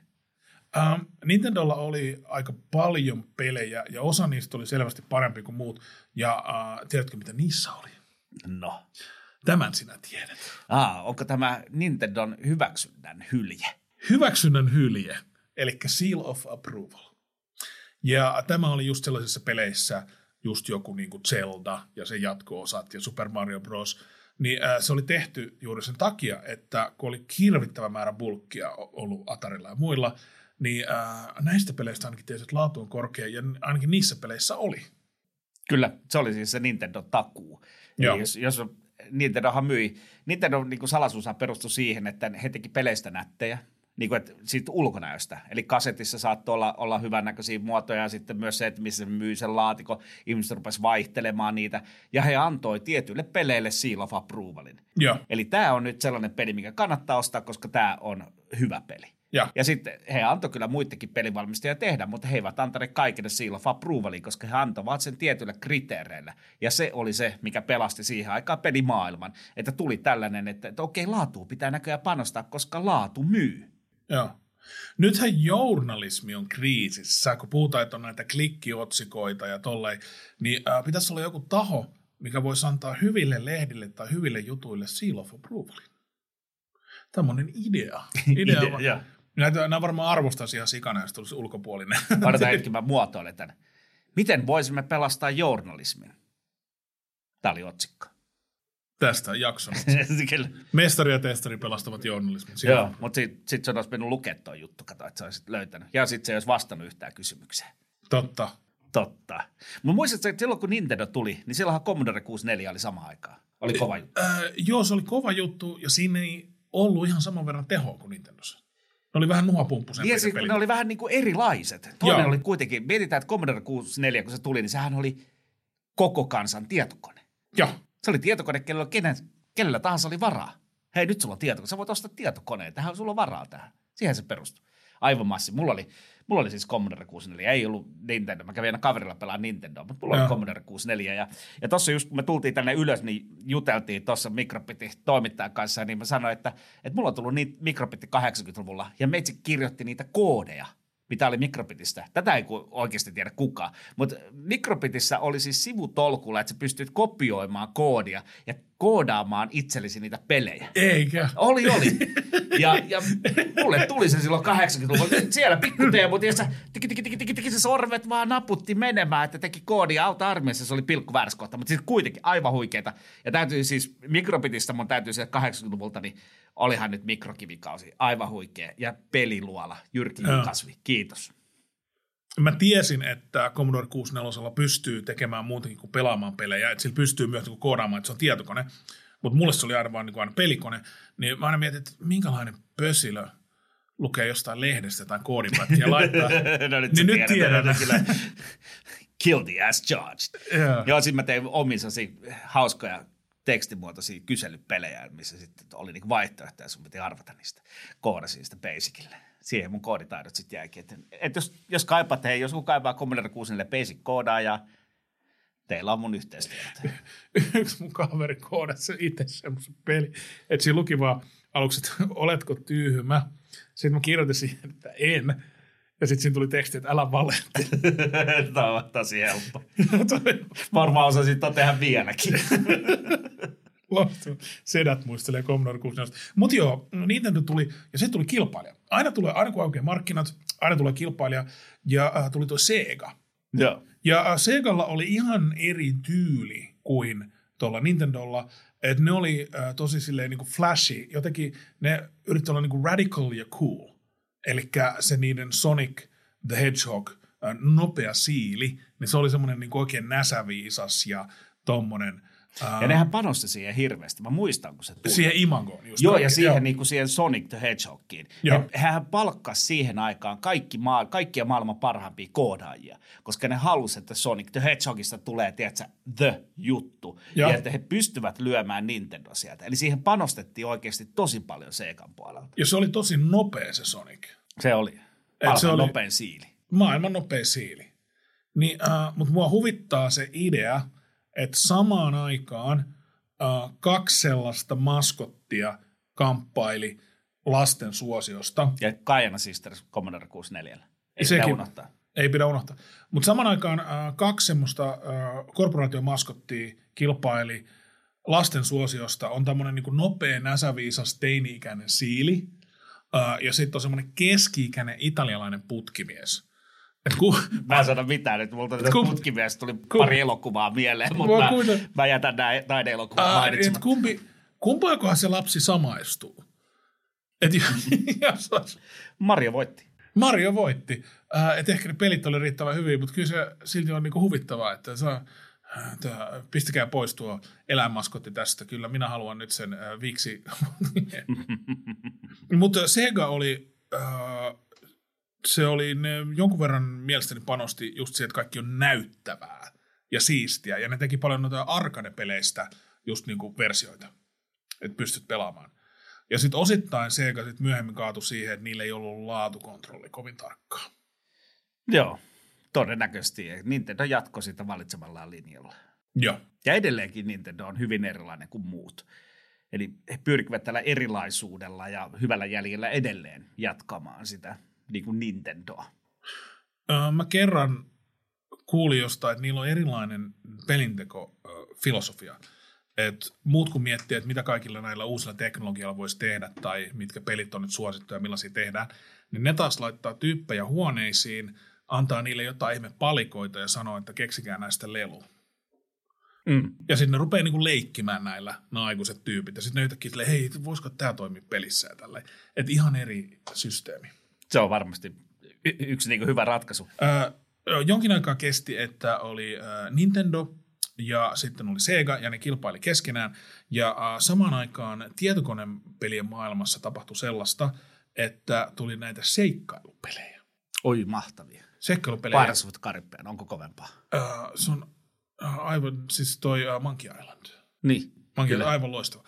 Ähm, Nintendolla oli aika paljon pelejä ja osa niistä oli selvästi parempi kuin muut. Ja äh, tiedätkö, mitä niissä oli? No. Tämän sinä tiedät. Ah, onko tämä Nintendon hyväksynnän hylje? Hyväksynnän hylje, eli Seal of Approval. Ja tämä oli just sellaisissa peleissä, just joku niin kuin Zelda ja sen jatko-osat ja Super Mario Bros., niin äh, se oli tehty juuri sen takia, että kun oli hirvittävä määrä bulkkia ollut Atarilla ja muilla, niin äh, näistä peleistä ainakin tietysti laatu on korkea, ja ainakin niissä peleissä oli. Kyllä, se oli siis se Nintendo-takuu. Eli jos, jos Nintendohan myi, Nintendo niin salaisuushan perustui siihen, että he teki peleistä nättejä, niin kuin, että siitä ulkonäöstä. Eli kasetissa saattoi olla, olla hyvännäköisiä muotoja ja sitten myös se, että missä se myy sen laatikon, ihmiset rupesivat vaihtelemaan niitä. Ja he antoi tietyille peleille seal of approvalin. Ja. Eli tämä on nyt sellainen peli, mikä kannattaa ostaa, koska tämä on hyvä peli. Ja. ja sitten he antoi kyllä muitakin pelivalmistajia tehdä, mutta he eivät antaneet kaikille seal of approvalia, koska he antoivat sen tietyillä kriteereillä. Ja se oli se, mikä pelasti siihen aikaan pelimaailman, että tuli tällainen, että, että okei, laatu pitää näköjään panostaa, koska laatu myy. Joo. Nythän journalismi on kriisissä, kun puhutaan, että on näitä klikkiotsikoita ja tolleen, niin äh, pitäisi olla joku taho, mikä voisi antaa hyville lehdille tai hyville jutuille seal of approvalin. Tämmöinen idea. idea, Idea, Näitä, nämä varmaan arvostaisi ihan sikana, jos tulisi ulkopuolinen. Odotan hetki, mä muotoilen tämän. Miten voisimme pelastaa journalismin? Tämä oli otsikko. Tästä jakson. Kyllä. Mestari ja testari pelastavat journalismin. Joo, mutta sitten sit se olisi mennyt lukea tuo juttu, kato, että se olisi löytänyt. Ja sitten se ei olisi vastannut yhtään kysymykseen. Totta. Totta. Mutta muistatko, että silloin kun Nintendo tuli, niin silloinhan Commodore 64 oli sama aikaan. Oli kova juttu. Äh, joo, se oli kova juttu ja siinä ei ollut ihan saman verran tehoa kuin Nintendossa. Ne oli vähän nuhapumppusempi Niin, siis, peli. ne oli vähän niin kuin erilaiset. Toinen Joo. oli kuitenkin, mietitään, että Commodore 64, kun se tuli, niin sehän oli koko kansan tietokone. Joo. Se oli tietokone, kenellä, kenen, kenellä tahansa oli varaa. Hei, nyt sulla on tietokone. Sä voit ostaa tietokoneen. Tähän sulla on varaa tähän. Siihen se perustui. Aivan massi. Mulla oli, mulla oli siis Commodore 64. Ei ollut Nintendo. Mä kävin aina kaverilla pelaa Nintendo, mutta mulla Joo. oli Commodore 64. Ja, ja tuossa just kun me tultiin tänne ylös, niin juteltiin tuossa Mikropiti toimittajan kanssa, niin mä sanoin, että, että mulla on tullut niitä Mikropitti 80-luvulla. Ja meitsi kirjoitti niitä koodeja mitä oli Mikrobitistä. Tätä ei ku- oikeasti tiedä kukaan. Mutta Mikrobitissä oli siis sivutolkulla, että sä pystyt kopioimaan koodia ja koodaamaan itsellesi niitä pelejä. Eikä. Oli, oli. Ja, ja mulle tuli se silloin 80-luvulla. Siellä pikku Teemu, tiiässä, tiki, tiki, tiki, tiki, tiki, se sorvet vaan naputti menemään, että teki koodia auta armeijassa. Se oli pilkku kohta, mutta siis kuitenkin aivan huikeeta. Ja täytyy siis, Mikrobitista mun täytyy sieltä 80-luvulta, niin olihan nyt mikrokivikausi. Aivan huikea. Ja peliluola, Jyrki. Kasvi. Kiitos. Mä tiesin, että Commodore 64 pystyy tekemään muutakin kuin pelaamaan pelejä, että sillä pystyy myös niin koodaamaan, että se on tietokone, mutta mulle se oli aina vaan niin aina pelikone, niin mä aina mietin, että minkälainen pösilö lukee jostain lehdestä tai koodipätkiä ja laittaa. no nyt, Niin nyt tiedän. kyllä guilty as charged. Joo. Joo, sitten mä tein omissa hauskoja tekstimuotoisia kyselypelejä, missä sitten oli niinku vaihtoehtoja, ja sun piti arvata niistä. Koodasin sitä Basicille. Siihen mun kooditaidot sitten jäikin. Että, että jos, jos kaipaat, hei, jos kun kaipaa Commodore 64 Basic koodaaja, teillä on mun yhteistyötä. Yksi mun kaveri koodasi itse semmoisen peli, että siinä luki vaan aluksi, että oletko tyhmä. Sitten mä kirjoitin siihen, että en. Ja sitten siinä tuli teksti, että älä valehtele. Tämä on tosi helppo. Varmaan osasin tota tehdä vieläkin. Sedät muistelee Commodore 64. Mutta joo, Nintendo tuli, ja se tuli kilpailija. Aina tulee, aina kun aukeaa markkinat, aina tulee kilpailija, ja äh, tuli tuo Sega. Joo. Ja äh, Segalla oli ihan eri tyyli kuin tuolla Nintendolla, että ne oli äh, tosi silleen niin kuin flashy, jotenkin ne yritti olla niin kuin radical ja cool. Eli se niiden Sonic the Hedgehog, äh, nopea siili, niin se oli semmoinen niin oikein näsäviisas ja tommonen. Ja nehän panosti siihen hirveästi. Mä muistan, kun se tuli. siihen imagoon just. Joo, ja siihen, joo. niin kuin siihen Sonic the Hedgehogkiin. Joo. He, hän palkkasi siihen aikaan kaikki maa, kaikkia maailman parhaimpia koodaajia, koska ne halusivat, että Sonic the Hedgehogista tulee, tiedätkö, the juttu. Joo. Ja että he pystyvät lyömään Nintendo sieltä. Eli siihen panostettiin oikeasti tosi paljon Segan puolelta. Ja se oli tosi nopea se Sonic. Se oli se maailman oli- nopein siili. maailman nopea siili. Niin, äh, mutta mua huvittaa se idea, että samaan aikaan äh, kaksi sellaista maskottia kamppaili lasten suosiosta. Ja Kajana Sisters Commodore 64. Ei Sekin. sitä unohtaa. Ei pidä unohtaa. Mutta samaan aikaan äh, kaksi semmoista äh, korporaatiomaskottia kilpaili lasten suosiosta. On tämmöinen niin nopea, näsäviisas, teini-ikäinen siili. Ja sitten on semmoinen keski-ikäinen italialainen putkimies. Ku, Mä en sano mitään, että multa Ku- putkimies tuli ku- pari elokuvaa mieleen, mutta mä, kuunnella. mä jätän ää, et mainitsematta. kumpi, kumpaakohan se lapsi samaistuu? Et, jos olisi- Mario voitti. Mario voitti. Äh, et ehkä ne pelit oli riittävän hyviä, mutta kyllä se silti on niinku huvittavaa, että saa, äh, tää, pistäkää pois tuo eläinmaskotti tästä. Kyllä minä haluan nyt sen äh, viksi. mutta Sega oli, äh, se oli ne jonkun verran mielestäni panosti just siihen, että kaikki on näyttävää ja siistiä. Ja ne teki paljon noita arcade-peleistä just niinku versioita, että pystyt pelaamaan. Ja sitten osittain Sega sit myöhemmin kaatui siihen, että niillä ei ollut laatukontrolli kovin tarkkaa. Joo, todennäköisesti. Nintendo jatkoi sitä valitsemallaan linjalla. Joo. Ja edelleenkin Nintendo on hyvin erilainen kuin muut. Eli he pyrkivät tällä erilaisuudella ja hyvällä jäljellä edelleen jatkamaan sitä niin kuin Nintendoa. Öö, mä kerran kuulin jostain, että niillä on erilainen pelinteko-filosofia. Et muut kun miettii, että mitä kaikilla näillä uusilla teknologialla voisi tehdä tai mitkä pelit on nyt suosittuja ja millaisia tehdään, niin ne taas laittaa tyyppejä huoneisiin, antaa niille jotain ihme palikoita ja sanoo, että keksikää näistä lelu. Mm. Ja sitten ne rupeaa niinku leikkimään näillä nämä aikuiset tyypit. Ja sitten ne yhtäkkiä hei, voisiko tämä toimia pelissä ja tälleen. Että ihan eri systeemi. Se on varmasti y- yksi niin hyvä ratkaisu. Öö, jonkin aikaa kesti, että oli öö, Nintendo ja sitten oli Sega ja ne kilpaili keskenään. Ja öö, samaan aikaan tietokonepelien maailmassa tapahtui sellaista, että tuli näitä seikkailupelejä. Oi mahtavia. Seikkailupelejä. Pirates of Caribbean, onko kovempaa? Öö, se on aivan, siis toi öö, Monkey Island. Niin, Monkey. Island, aivan loistava.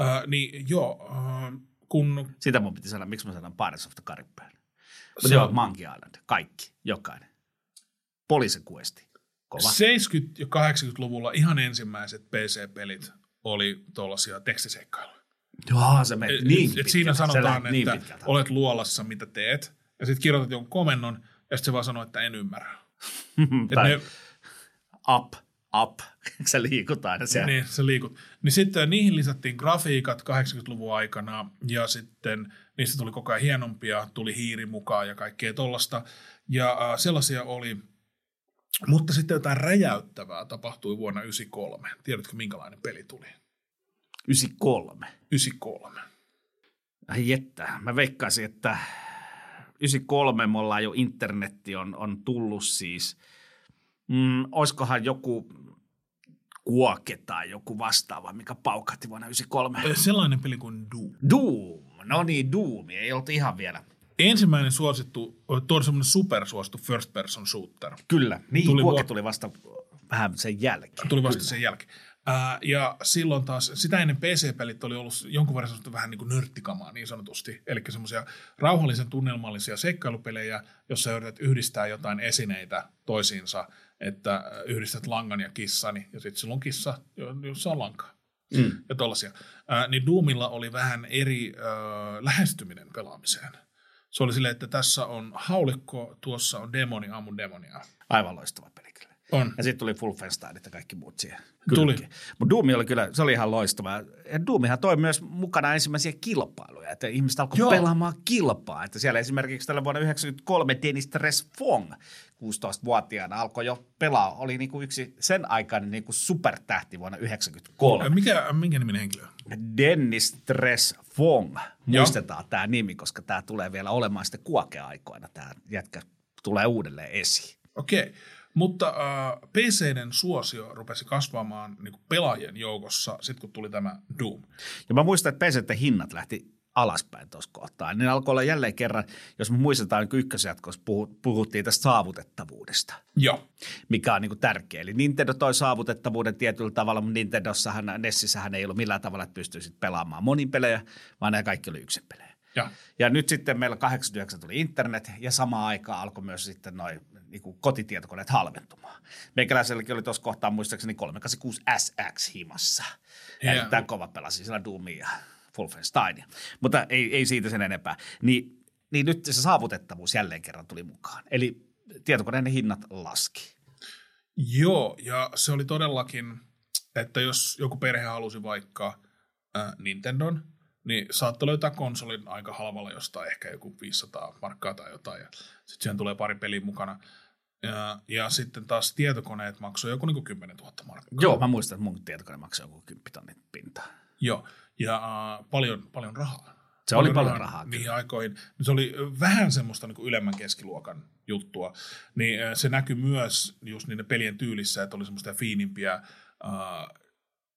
Öö, niin joo, öö, kun sitä mun piti sanoa, miksi mä sanon Pirates of the Caribbean. Mutta Se joo, on- Monkey Island, kaikki, jokainen. Poliisin kuesti, kova. 70- ja 80-luvulla ihan ensimmäiset PC-pelit oli tuollaisia tekstiseikkailuja. Joo, se meni niin et siinä Se sanotaan, että niin pitkältä. olet luolassa, mitä teet, ja sitten kirjoitat jonkun komennon, ja sitten se vaan sanoo, että en ymmärrä. Tai ne, up, up, se liikutaan aina siellä. niin, se liikut. Niin sitten niihin lisättiin grafiikat 80-luvun aikana, ja sitten niistä tuli koko ajan hienompia, tuli hiiri mukaan ja kaikkea tollasta. Ja äh, sellaisia oli, mutta sitten jotain räjäyttävää tapahtui vuonna 1993. Tiedätkö, minkälainen peli tuli? 93. 93. Ai että, mä veikkaisin, että 93 me ollaan jo internetti on, on tullut siis. Mm, oiskohan joku kuoke tai joku vastaava, mikä paukahti vuonna 93. Ö, Sellainen peli kuin Doom. Doom. No niin, Doom. Ei ollut ihan vielä. Ensimmäinen suosittu, tuo semmoinen supersuosittu first person shooter. Kyllä. Niin, Tuli kuoke tuli vasta vähän sen jälkeen. Tuli vasta sen jälkeen. Ää, ja silloin taas, sitä ennen PC-pelit oli ollut jonkun verran semmoista vähän niin kuin nörttikamaa niin sanotusti. Eli semmoisia rauhallisen tunnelmallisia seikkailupelejä, jossa yrität yhdistää jotain esineitä toisiinsa, että yhdistät langan ja kissani, ja sitten silloin kissa, jo- jossa on lankaa. Mm. Ja tollasia. Ää, niin Doomilla oli vähän eri ää, lähestyminen pelaamiseen. Se oli silleen, että tässä on haulikko, tuossa on demoni, ammun demonia. Aivan loistava peli. On. Ja sitten tuli Wolfensteinit ja kaikki muut siihen. Tuli. Mutta Doom oli kyllä, se oli ihan loistava. Ja Doomihan toi myös mukana ensimmäisiä kilpailuja, että ihmiset alkoi Joo. pelaamaan kilpaa. Että siellä esimerkiksi tällä vuonna 1993 Dennis Tresfong, 16-vuotiaana, alkoi jo pelaa. Oli niinku yksi sen aikainen niinku supertähti vuonna 1993. Mikä, minkä niminen henkilö? Dennis Tresfong, muistetaan tämä nimi, koska tämä tulee vielä olemaan sitten kuokeaikoina. Tämä jätkä tulee uudelleen esiin. Okei, mutta äh, PCden suosio rupesi kasvamaan niin pelaajien joukossa sitten, kun tuli tämä Doom. Ja mä muistan, että PCT hinnat lähti alaspäin tuossa kohtaa. Ne alkoi olla jälleen kerran, jos me muistetaan, niin ykkösjatkossa puhu- puhuttiin tästä saavutettavuudesta, Joo, mikä on niin tärkeä. Eli Nintendo toi saavutettavuuden tietyllä tavalla, mutta Nintendossahan, Nessissähän ei ollut millään tavalla, että pystyisit pelaamaan monin pelejä, vaan nämä kaikki oli yksin pelejä. Ja Ja nyt sitten meillä 89 tuli internet ja samaan aikaan alkoi myös sitten noin niin kotitietokoneet halventumaan. Meikäläiselläkin oli tuossa kohtaa muistaakseni 386 SX himassa. Ja Joo. tämän kova pelasi siellä Doomia ja Wolfensteinia. Mutta ei, ei siitä sen enempää. Niin, niin nyt se saavutettavuus jälleen kerran tuli mukaan. Eli tietokoneiden hinnat laski. joo, ja se oli todellakin, että jos joku perhe halusi vaikka äh, Nintendon, niin saattoi löytää konsolin aika halvalla jostain, ehkä joku 500 markkaa tai jotain, ja sitten siihen tulee pari peliä mukana. Ja, ja sitten taas tietokoneet maksoi joku niin 10 000 markkaa. Joo, mä muistan, että mun tietokone maksaa joku 10 tonnin pintaa. Joo, ja uh, paljon, paljon rahaa. Se oli paljon rahaa. Niihin Kyllä. aikoihin. Se oli vähän semmoista niin kuin ylemmän keskiluokan juttua. Niin äh, se näkyy myös just niiden pelien tyylissä, että oli semmoista fiinimpiä, äh,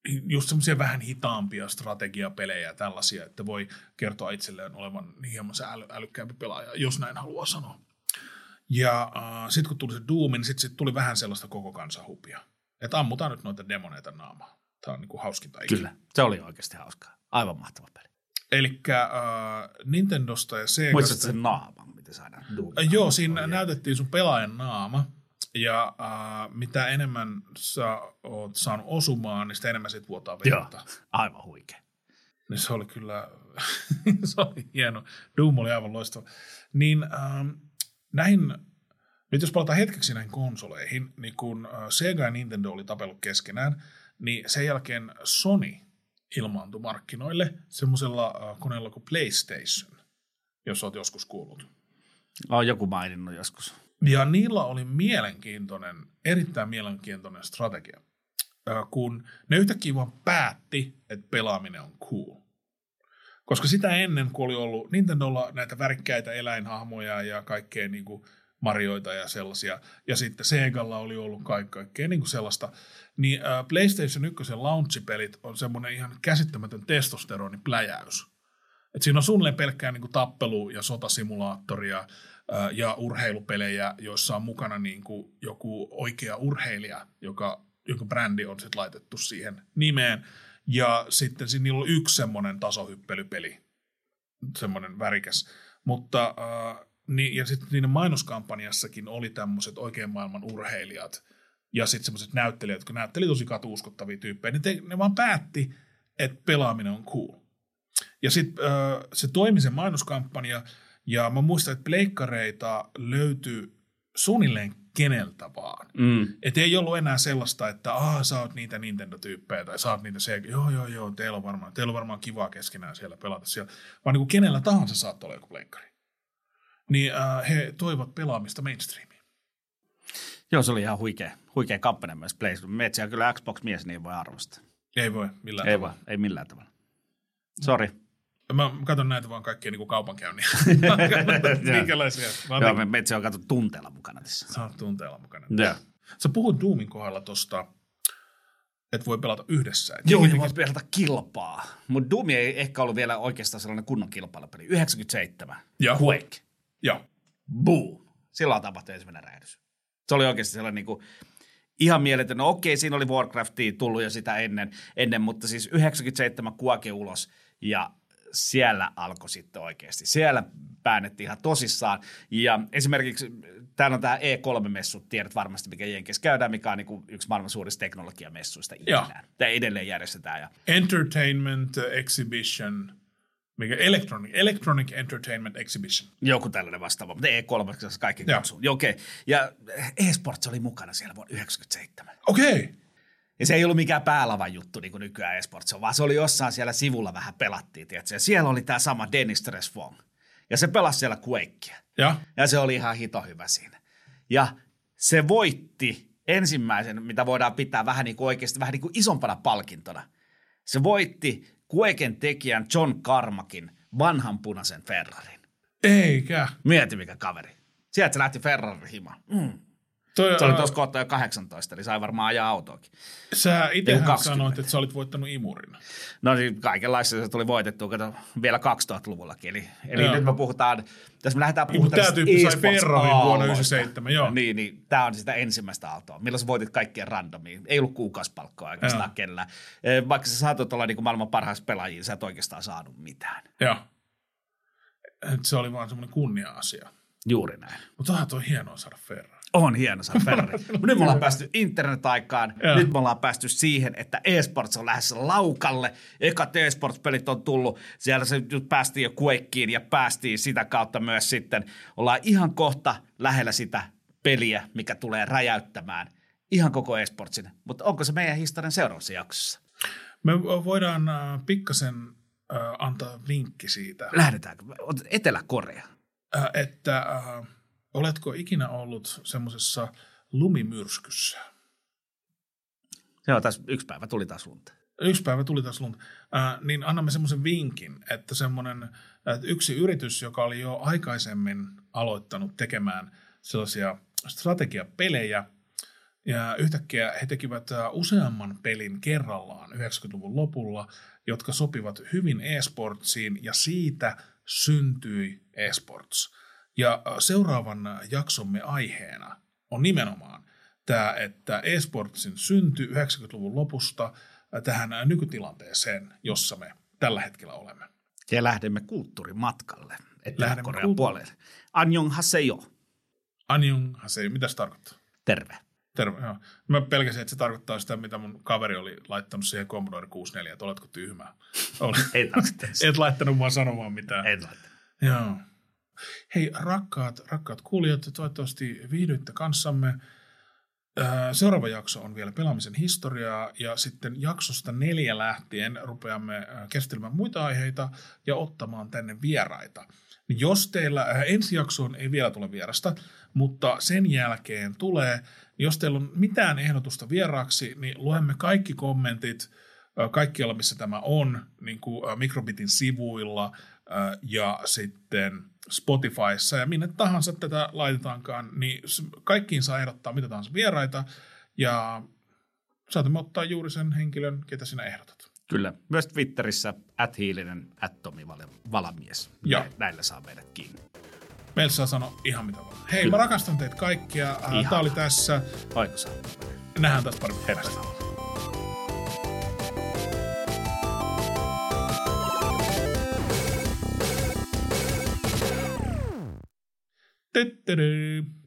just semmoisia vähän hitaampia strategiapelejä ja tällaisia, että voi kertoa itselleen olevan hieman se äly, älykkäämpi pelaaja, jos näin haluaa sanoa. Ja äh, sitten kun tuli se Doom, niin sitten sit tuli vähän sellaista koko kansahupia. Että ammutaan nyt noita demoneita naamaa. Tämä on niin kuin hauskinta ikinä. Kyllä, se oli oikeasti hauskaa. Aivan mahtava peli. Eli äh, Nintendosta ja Segasta. Muistatko sen naaman, miten saadaan Doom? Äh, Joo, siinä näytettiin sun pelaajan naama. Ja äh, mitä enemmän sä oot saanut osumaan, niin sitä enemmän sit vuotaa Joo, verta. aivan huikea. Niin se oli kyllä, se oli hieno. Doom oli aivan loistava. Niin ähm, näihin, nyt jos palataan hetkeksi näihin konsoleihin, niin kun äh, Sega ja Nintendo oli tapellut keskenään, niin sen jälkeen Sony ilmaantui markkinoille semmoisella äh, koneella kuin PlayStation, jos oot joskus kuullut. On joku maininnut joskus. Ja niillä oli mielenkiintoinen, erittäin mielenkiintoinen strategia, kun ne yhtäkkiä vaan päätti, että pelaaminen on cool. Koska sitä ennen, kun oli ollut Nintendolla näitä värikkäitä eläinhahmoja ja kaikkea niin kuin Marioita ja sellaisia, ja sitten Segalla oli ollut kaik- kaikkea niin kuin sellaista, niin PlayStation 1 launchipelit on semmoinen ihan käsittämätön testosteronipläjäys. Et siinä on suunnilleen pelkkää niin kuin tappelu- ja sotasimulaattoria ja urheilupelejä, joissa on mukana niin kuin joku oikea urheilija, joka, jonka brändi on sitten laitettu siihen nimeen. Ja sitten siinä on yksi semmoinen tasohyppelypeli, semmoinen värikäs. Mutta, äh, niin, ja sitten niiden mainoskampanjassakin oli tämmöiset oikean maailman urheilijat ja sitten semmoiset näyttelijät, jotka näytteli tosi katuuskottavia tyyppejä. Ne, te, ne vaan päätti, että pelaaminen on cool. Ja sitten äh, se toimi se mainoskampanja, ja mä muistan, että pleikkareita löytyi suunnilleen keneltä vaan. Mm. Et ei ollut enää sellaista, että Aa, sä oot niitä Nintendo-tyyppejä tai sä oot niitä Sega. Joo, joo, joo, teillä on varmaan, teillä on varmaan kivaa keskenään siellä pelata siellä. Vaan niin kuin kenellä tahansa saattoi olla joku pleikkari. Niin äh, he toivat pelaamista mainstreamiin. Joo, se oli ihan huikea, huikea kampanja myös PlayStation. Metsi on kyllä Xbox-mies, niin ei voi arvostaa. Ei voi millään Ei tavalla. voi, ei millään tavalla. Sori. Mä katson näitä vaan kaikkia niin kaupankäynniä. Minkälaisia? Joo, oon me- Metsi on katsottu tunteella mukana tässä. Sä oot tunteella mukana. Joo. Sä puhut Doomin kohdalla tosta, että voi pelata yhdessä. Et Joo, ja voi pelata kilpaa. Mutta Doom ei ehkä ollut vielä oikeastaan sellainen kunnon kilpailupeli. 97. Joo. Quake. Joo. Boom. Silloin tapahtui ensimmäinen räjähdys. Se oli oikeasti sellainen niin kuin, ihan mieletön. No okei, siinä oli Warcraftia tullut jo sitä ennen, ennen mutta siis 97 Quake ulos ja siellä alkoi sitten oikeasti. Siellä päännettiin ihan tosissaan. Ja esimerkiksi täällä on tämä E3-messu, tiedät varmasti, mikä Jenkeissä käydään, mikä on niin kuin yksi maailman suurista teknologiamessuista ikinä. Tämä edelleen järjestetään. Ja Entertainment Exhibition, mikä Electronic, Electronic Entertainment Exhibition. Joku tällainen vastaava, mutta E3 kaikki kutsuu. Joo, okei. Ja eSports oli mukana siellä vuonna 97. Okei. Okay. Ja se ei ollut mikään päälavan juttu niin kuin nykyään eSports on, vaan se oli jossain siellä sivulla vähän pelattiin, tiedätkö? Ja siellä oli tämä sama Dennis Tresfong. Ja se pelasi siellä Quakea. Ja Ja se oli ihan hito hyvä siinä. Ja se voitti ensimmäisen, mitä voidaan pitää vähän niin kuin oikeasti vähän niin kuin isompana palkintona. Se voitti Quaken tekijän John Carmackin vanhan punaisen Ferrarin. eikä. Mieti mikä kaveri. Sieltä se lähti Ferrarin himaan. Mm. Toi, Se oli tuossa kohta jo 18, eli sai varmaan ajaa autoakin. Sä itsehän 20. sanoit, että sä olit voittanut imurin. No niin, kaikenlaista se tuli voitettua, kato, vielä 2000-luvullakin. Eli, eli Joo. nyt me puhutaan, tässä me lähdetään Niin, puhumaan tästä tyyppi sai Ferrarin vuonna aalloista. 97, joo. Niin, niin tämä on sitä ensimmäistä aaltoa, milloin sä voitit kaikkien randomiin. Ei ollut kuukausipalkkoa oikeastaan Joo. kellään. Vaikka sä saatot olla niin maailman parhaassa pelaajia, sä et oikeastaan saanut mitään. Joo. Se oli vaan semmoinen kunnia-asia. Juuri näin. Mutta onhan toi hienoa saada Ferrari. On hieno saada Ferrari. Nyt me ollaan päästy internet-aikaan. Joo. Nyt me ollaan päästy siihen, että eSports on lähdössä laukalle. Ekat eSports-pelit on tullut. Siellä se nyt päästiin jo Quakeen ja päästiin sitä kautta myös sitten. Ollaan ihan kohta lähellä sitä peliä, mikä tulee räjäyttämään ihan koko eSportsin. Mutta onko se meidän historian seuraavassa jaksossa? Me voidaan äh, pikkasen äh, antaa vinkki siitä, Lähdetäänkö? Etelä-Korea. äh, että äh, oletko ikinä ollut semmoisessa lumimyrskyssä? Joo, tässä yksi päivä tuli taas lunta. Yksi päivä tuli taas lunta. Äh, niin annamme semmoisen vinkin, että semmoinen että yksi yritys, joka oli jo aikaisemmin aloittanut tekemään sellaisia strategiapelejä, ja yhtäkkiä he tekivät useamman pelin kerrallaan 90-luvun lopulla, jotka sopivat hyvin e-sportsiin, ja siitä syntyi e-sports. Ja äh, seuraavan jaksomme aiheena on nimenomaan tämä, että e-sportsin synty 90-luvun lopusta äh, tähän nykytilanteeseen, jossa me tällä hetkellä olemme. Ja lähdemme kulttuurimatkalle Etelä-Korean kulttuuri- puolelle. Anjong haseyo. Anjung Hasei, mitä se tarkoittaa? Terve. Terve, joo. Mä pelkäsin, että se tarkoittaa sitä, mitä mun kaveri oli laittanut siihen Commodore 64, että oletko tyhmää. Oli. Ei Et laittanut vaan sanomaan mitään. En laita. Joo. Hei, rakkaat, rakkaat kuulijat, toivottavasti viihdyitte kanssamme. Seuraava jakso on vielä pelaamisen historiaa ja sitten jaksosta neljä lähtien rupeamme ää, käsittelemään muita aiheita ja ottamaan tänne vieraita. Niin Jos teillä ensi jaksoon ei vielä tule vierasta, mutta sen jälkeen tulee, niin jos teillä on mitään ehdotusta vieraaksi, niin luemme kaikki kommentit kaikkialla, missä tämä on, niin kuin ää, Microbitin sivuilla ja sitten Spotifyssa ja minne tahansa tätä laitetaankaan, niin kaikkiin saa ehdottaa mitä tahansa vieraita ja saatamme ottaa juuri sen henkilön, ketä sinä ehdotat. Kyllä. Myös Twitterissä at hiilinen, at Tomi Val- Valamies. Nä- Näillä saa meidät kiinni. Meillä saa sanoa ihan mitä vaan. Hei, Kyllä. mä rakastan teitä kaikkia. Ää, Ihana. Tää oli tässä. Oiko saa? Nähdään taas pari viikkoa Da-da-da.